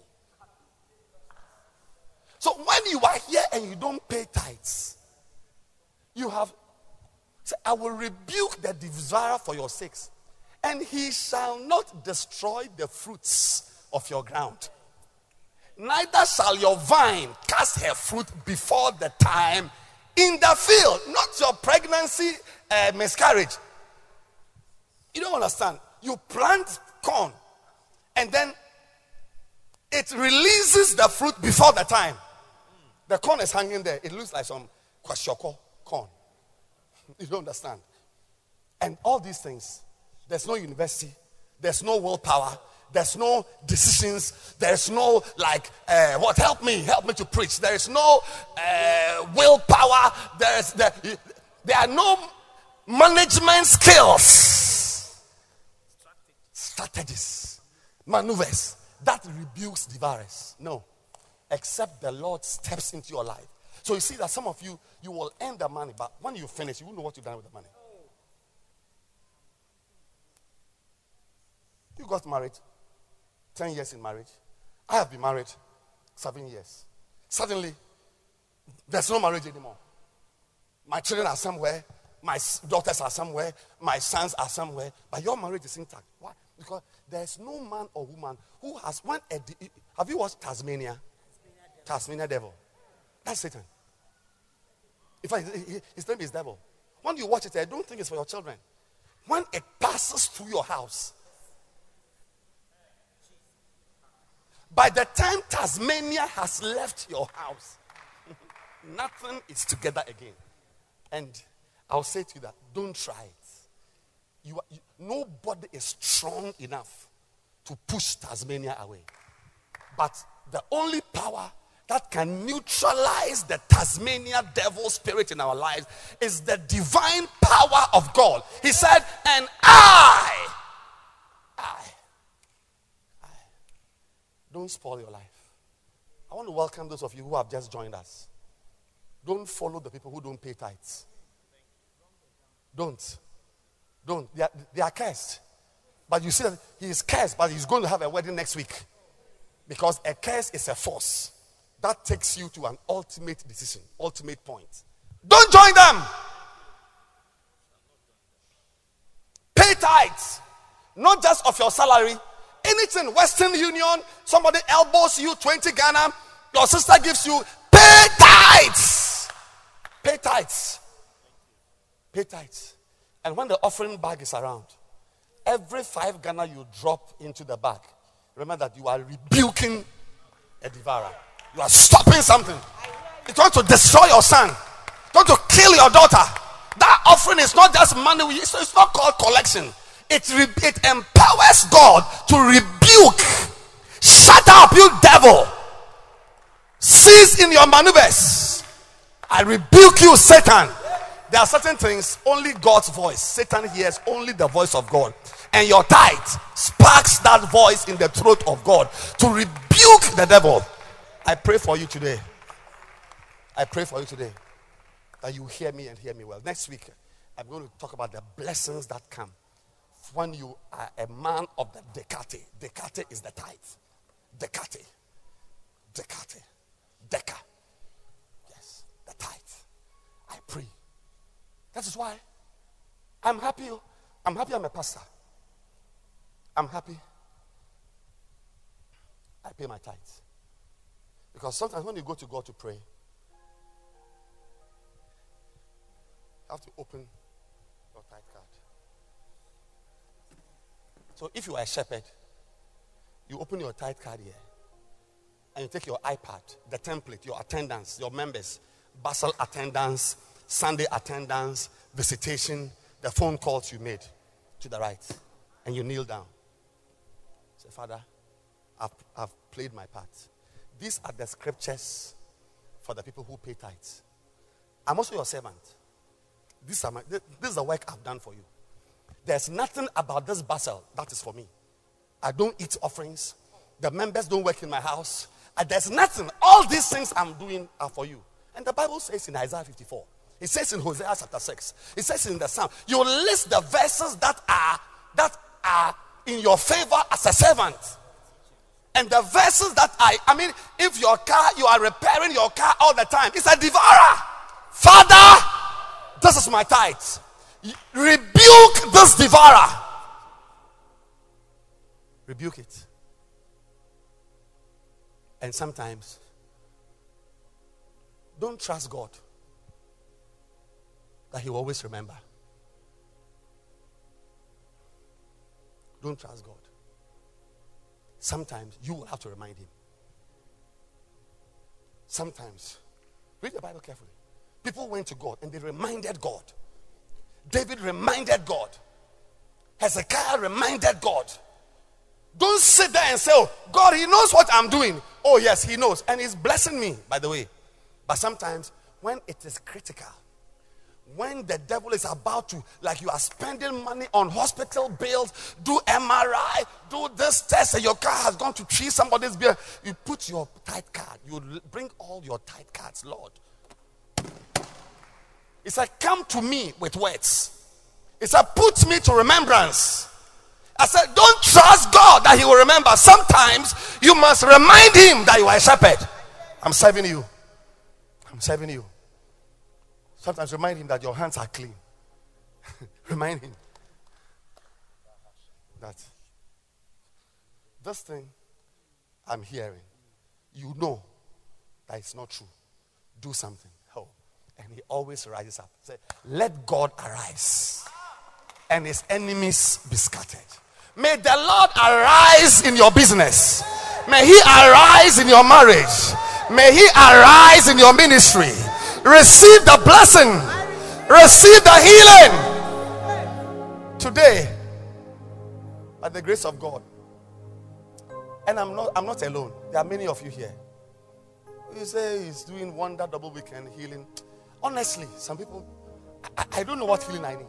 So when you are here and you don't pay tithes, you have I will rebuke the devourer for your sakes, and he shall not destroy the fruits of your ground. Neither shall your vine cast her fruit before the time in the field, not your pregnancy uh, miscarriage. You don't understand. You plant corn, and then it releases the fruit before the time. The corn is hanging there. It looks like some kwashiorkor corn. *laughs* You don't understand. And all these things, there's no university, there's no willpower, there's no decisions, there's no like, uh, what, help me, help me to preach. There is no uh, willpower, there's, there, there are no management skills, strategies, maneuvers that rebukes the virus. No except the Lord steps into your life. So you see that some of you, you will earn the money, but when you finish, you won't know what you've done with the money. You got married, 10 years in marriage. I have been married seven years. Suddenly, there's no marriage anymore. My children are somewhere, my daughters are somewhere, my sons are somewhere, but your marriage is intact. Why? Because there's no man or woman who has one. Have you watched Tasmania? Tasmania devil. That's Satan. In fact, his name is devil. When you watch it, I don't think it's for your children. When it passes through your house, by the time Tasmania has left your house, *laughs* nothing is together again. And I'll say to you that don't try it. You, are, you, nobody is strong enough to push Tasmania away. But the only power that can neutralize the Tasmania devil spirit in our lives is the divine power of God. He said, and I, I, I. Don't spoil your life. I want to welcome those of you who have just joined us. Don't follow the people who don't pay tithes. Don't. Don't. They are, they are cursed. But you see that he is cursed, but he's going to have a wedding next week. Because a curse is a force that takes you to an ultimate decision, ultimate point. Don't join them. Pay tithes, not just of your salary. Anything, Western Union, somebody elbows you 20 Ghana, your sister gives you, pay tithes. Pay tithes. Pay tithes. And when the offering bag is around, every five Ghana you drop into the bag, remember that you are rebuking a devourer. You are stopping something. It's going to destroy your son. It's going to kill your daughter. That offering is not just money. It's not called collection. It, it empowers God to rebuke. Shut up, you devil. Cease in your maneuvers. I rebuke you, Satan. There are certain things only God's voice. Satan hears only the voice of God. And your tithe sparks that voice in the throat of God to rebuke the devil. I pray for you today. I pray for you today that you hear me and hear me well. Next week, I'm going to talk about the blessings that come when you are a man of the decate. Decate is the tithe. Decate. Decate. Deca. Yes, the tithe. I pray. That is why I'm happy. oh. I'm happy I'm a pastor. I'm happy. I pay my tithes. Because sometimes when you go to God to pray, you have to open your tithe card. So if you are a shepherd, you open your tithe card here and you take your iPad, the template, your attendance, your members, bacenta attendance, Sunday attendance, visitation, the phone calls you made to the right, and you kneel down. Say, Father, I've, I've played my part. These are the scriptures for the people who pay tithes. I'm also your servant. This, my, this is the work I've done for you. There's nothing about this bacenta that is for me. I don't eat offerings. The members don't work in my house. There's nothing. All these things I'm doing are for you. And the Bible says in Isaiah 54, it says in Hosea chapter 6, it says in the Psalm, you list the verses that are that are in your favor as a servant. And the verses that I, I mean, if your car, you are repairing your car all the time, it's a devourer. Father, this is my tithe. Rebuke this devourer. Rebuke it. And sometimes, don't trust God that He will always remember. Don't trust God. Sometimes you will have to remind Him. Sometimes, read the Bible carefully. People went to God and they reminded God. David reminded God. Hezekiah reminded God. Don't sit there and say, Oh, God, He knows what I'm doing. Oh, yes, He knows. And He's blessing me, by the way. But sometimes, when it is critical, when the devil is about to, like you are spending money on hospital bills, do MRI, do this test, and your car has gone to treat somebody's bill, you put your tithe card, you bring all your tithe cards, Lord. It's like, come to me with words. It's like, put me to remembrance. I said, don't trust God that He will remember. Sometimes you must remind Him that you are a shepherd. I'm serving you. I'm serving you. Sometimes remind Him that your hands are clean. *laughs* remind Him that this thing I'm hearing, you know that it's not true. Do something. Oh. And He always rises up. Say, let God arise and His enemies be scattered. May the Lord arise in your business. May He arise in your marriage. May He arise in your ministry. Receive the blessing. Receive the healing. Today, by the grace of God. And I'm not I'm not alone. There are many of you here. You say he's doing wonder double weekend healing. Honestly, some people I, I don't know what healing I need.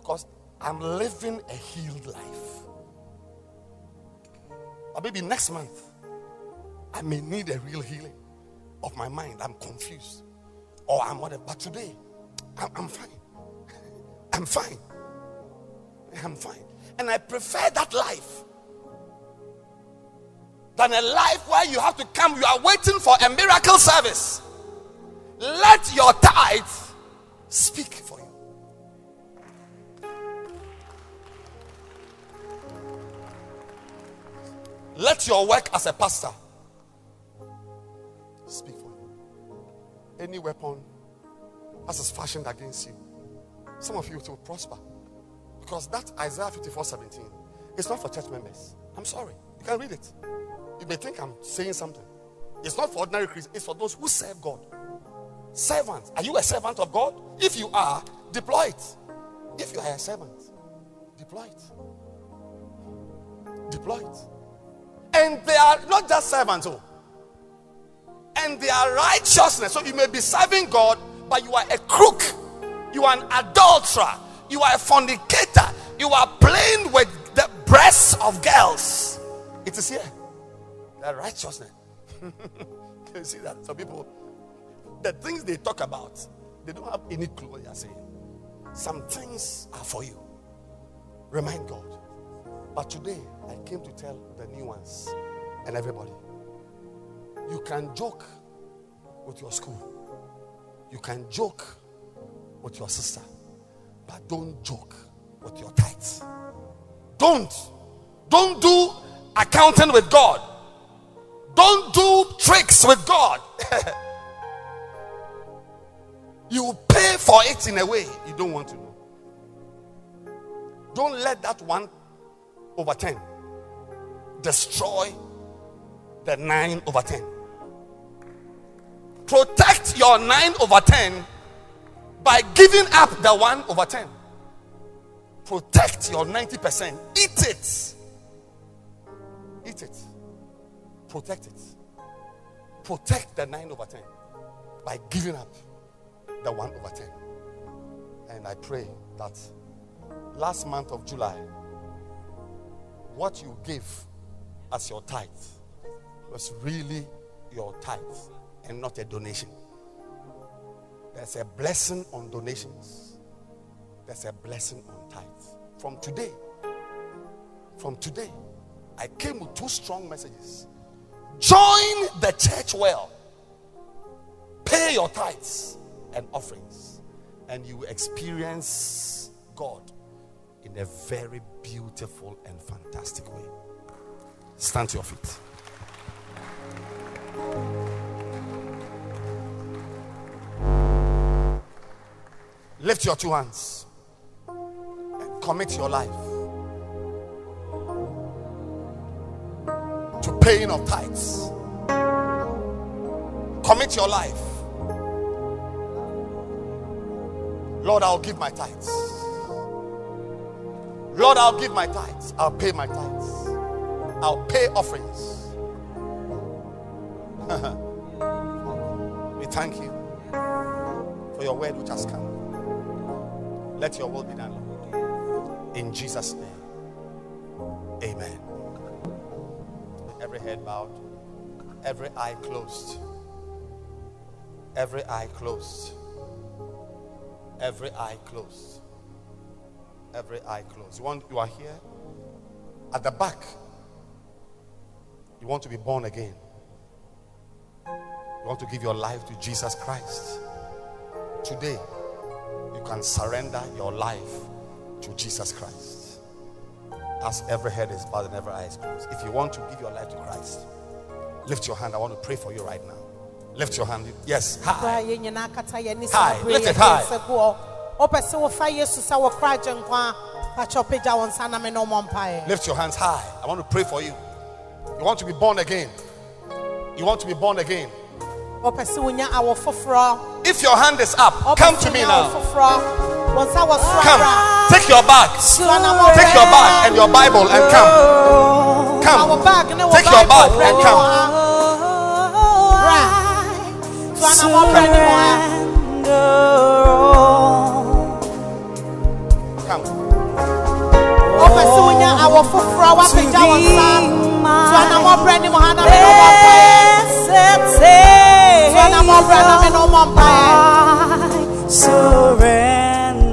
Because I'm living a healed life. But maybe next month, I may need a real healing of my mind. I'm confused. Or I'm whatever. But today, I'm, I'm fine. *laughs* I'm fine. I'm fine. And I prefer that life than a life where you have to come, you are waiting for a miracle service. Let your tithe speak for you. Let your work as a pastor speak for you. Any weapon as is fashioned against you, some of you will prosper. Because that Isaiah 54 17 is not for church members. I'm sorry. You can read it. You may think I'm saying something. It's not for ordinary Christians, it's for those who serve God. Servants. Are you a servant of God? If you are, deploy it. If you are a servant, deploy it. Deploy it. And they are not just servants, oh. And they are righteousness. So you may be serving God, but you are a crook. You are an adulterer. You are a fornicator. You are playing with the breasts of girls. It is here. That righteousness. *laughs* you see that? Some people, the things they talk about, they don't have any clue what they are saying. Some things are for you. Remind God. But today, I came to tell the new ones and everybody you can joke with your school, you can joke with your sister, but don't joke with your tithes. Don't. Don't do accounting with God. Don't do tricks with God. *laughs* you pay for it in a way you don't want to know. Don't let that one over 10 destroy the 9 over 10. Protect your 9 over 10 by giving up the 1 over 10. Protect your 90%. Eat it. Eat it. Protect it. Protect the 9 over 10 by giving up the 1 over 10. And I pray that last month of July, what you gave as your tithe was really your tithe and not a donation. There's a blessing on donations. There's a blessing on tithes. From today, from today, I came with two strong messages. Join the church well. Pay your tithes and offerings, and you will experience God in a very beautiful and fantastic way. Stand to your feet. Lift your two hands and commit your life to paying of tithes. Commit your life. Lord, I'll give my tithes. Lord, I'll give my tithes. I'll pay my tithes. I'll pay offerings. *laughs* we thank you for your word which has come. Let your will be done, Lord. In Jesus' name. Amen. Every head bowed, every eye closed. Every eye closed. Every eye closed. Every eye closed. You want you are here at the back. You want to be born again. You want to give your life to Jesus Christ. Today, can surrender your life to Jesus Christ. As every head is bowed and every eye is closed. If you want to give your life to Christ, lift your hand. I want to pray for you right now. Lift your hand. Yes. Hi. High. High. Lift it high. wopɛ sɛ wofa yesu sɛ wɔkora agyenkwa pakyɛ ɔpagya wo nsa na me ne ɔmmɔ Lift your hands high. I want to pray for you. You want to be born again. You want to be born again. If your hand is up, come to me now. foforɔ wo nsa wɔ soro Come. Take your bag. Take your bag and your Bible and come. Come. bag ne wo Take your bag and ne come. wɔ ha. Bra. Tuanamɔ brɛ ne wɔ ha. Come. wopɛ sɛ wonya awɔ foforɔ woapagya wo nsa tuanamɔ brɛ ne wɔ ha na me ne ɔmmɔ mpaeɛ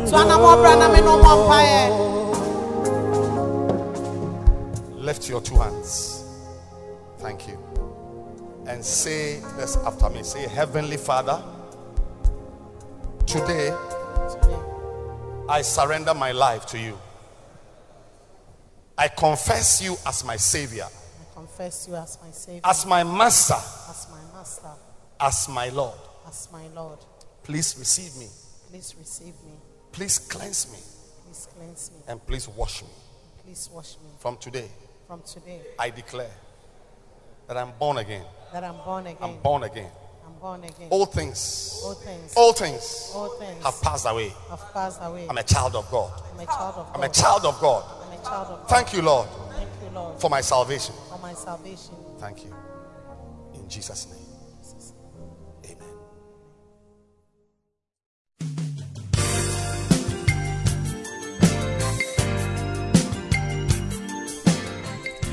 tuanamɔ brɛ na me ne ɔmmɔ mpaeɛ tuanamɔ brɛ na me ne ɔmmɔ mpaeɛ Lift your two hands. Thank you. And say this after me. Say, Heavenly Father, today I surrender my life to you. I confess you as my Savior, I confess you as my Savior, as my Master, as my Master, as my Lord. as my Lord. Please receive me. Please receive me. Please cleanse me. Please cleanse me. And please wash me. Please wash me. From today, From today, I declare that I'm born again. that I'm born again. I'm born again. I'm born again. All things, All things, all things all things have passed away. have passed away. I'm a child of God. I'm a child of God. I'm a child of God. I'm a child of God. Thank you, Lord, Thank you, Lord, for my salvation. for my salvation. Thank you. In Jesus' name.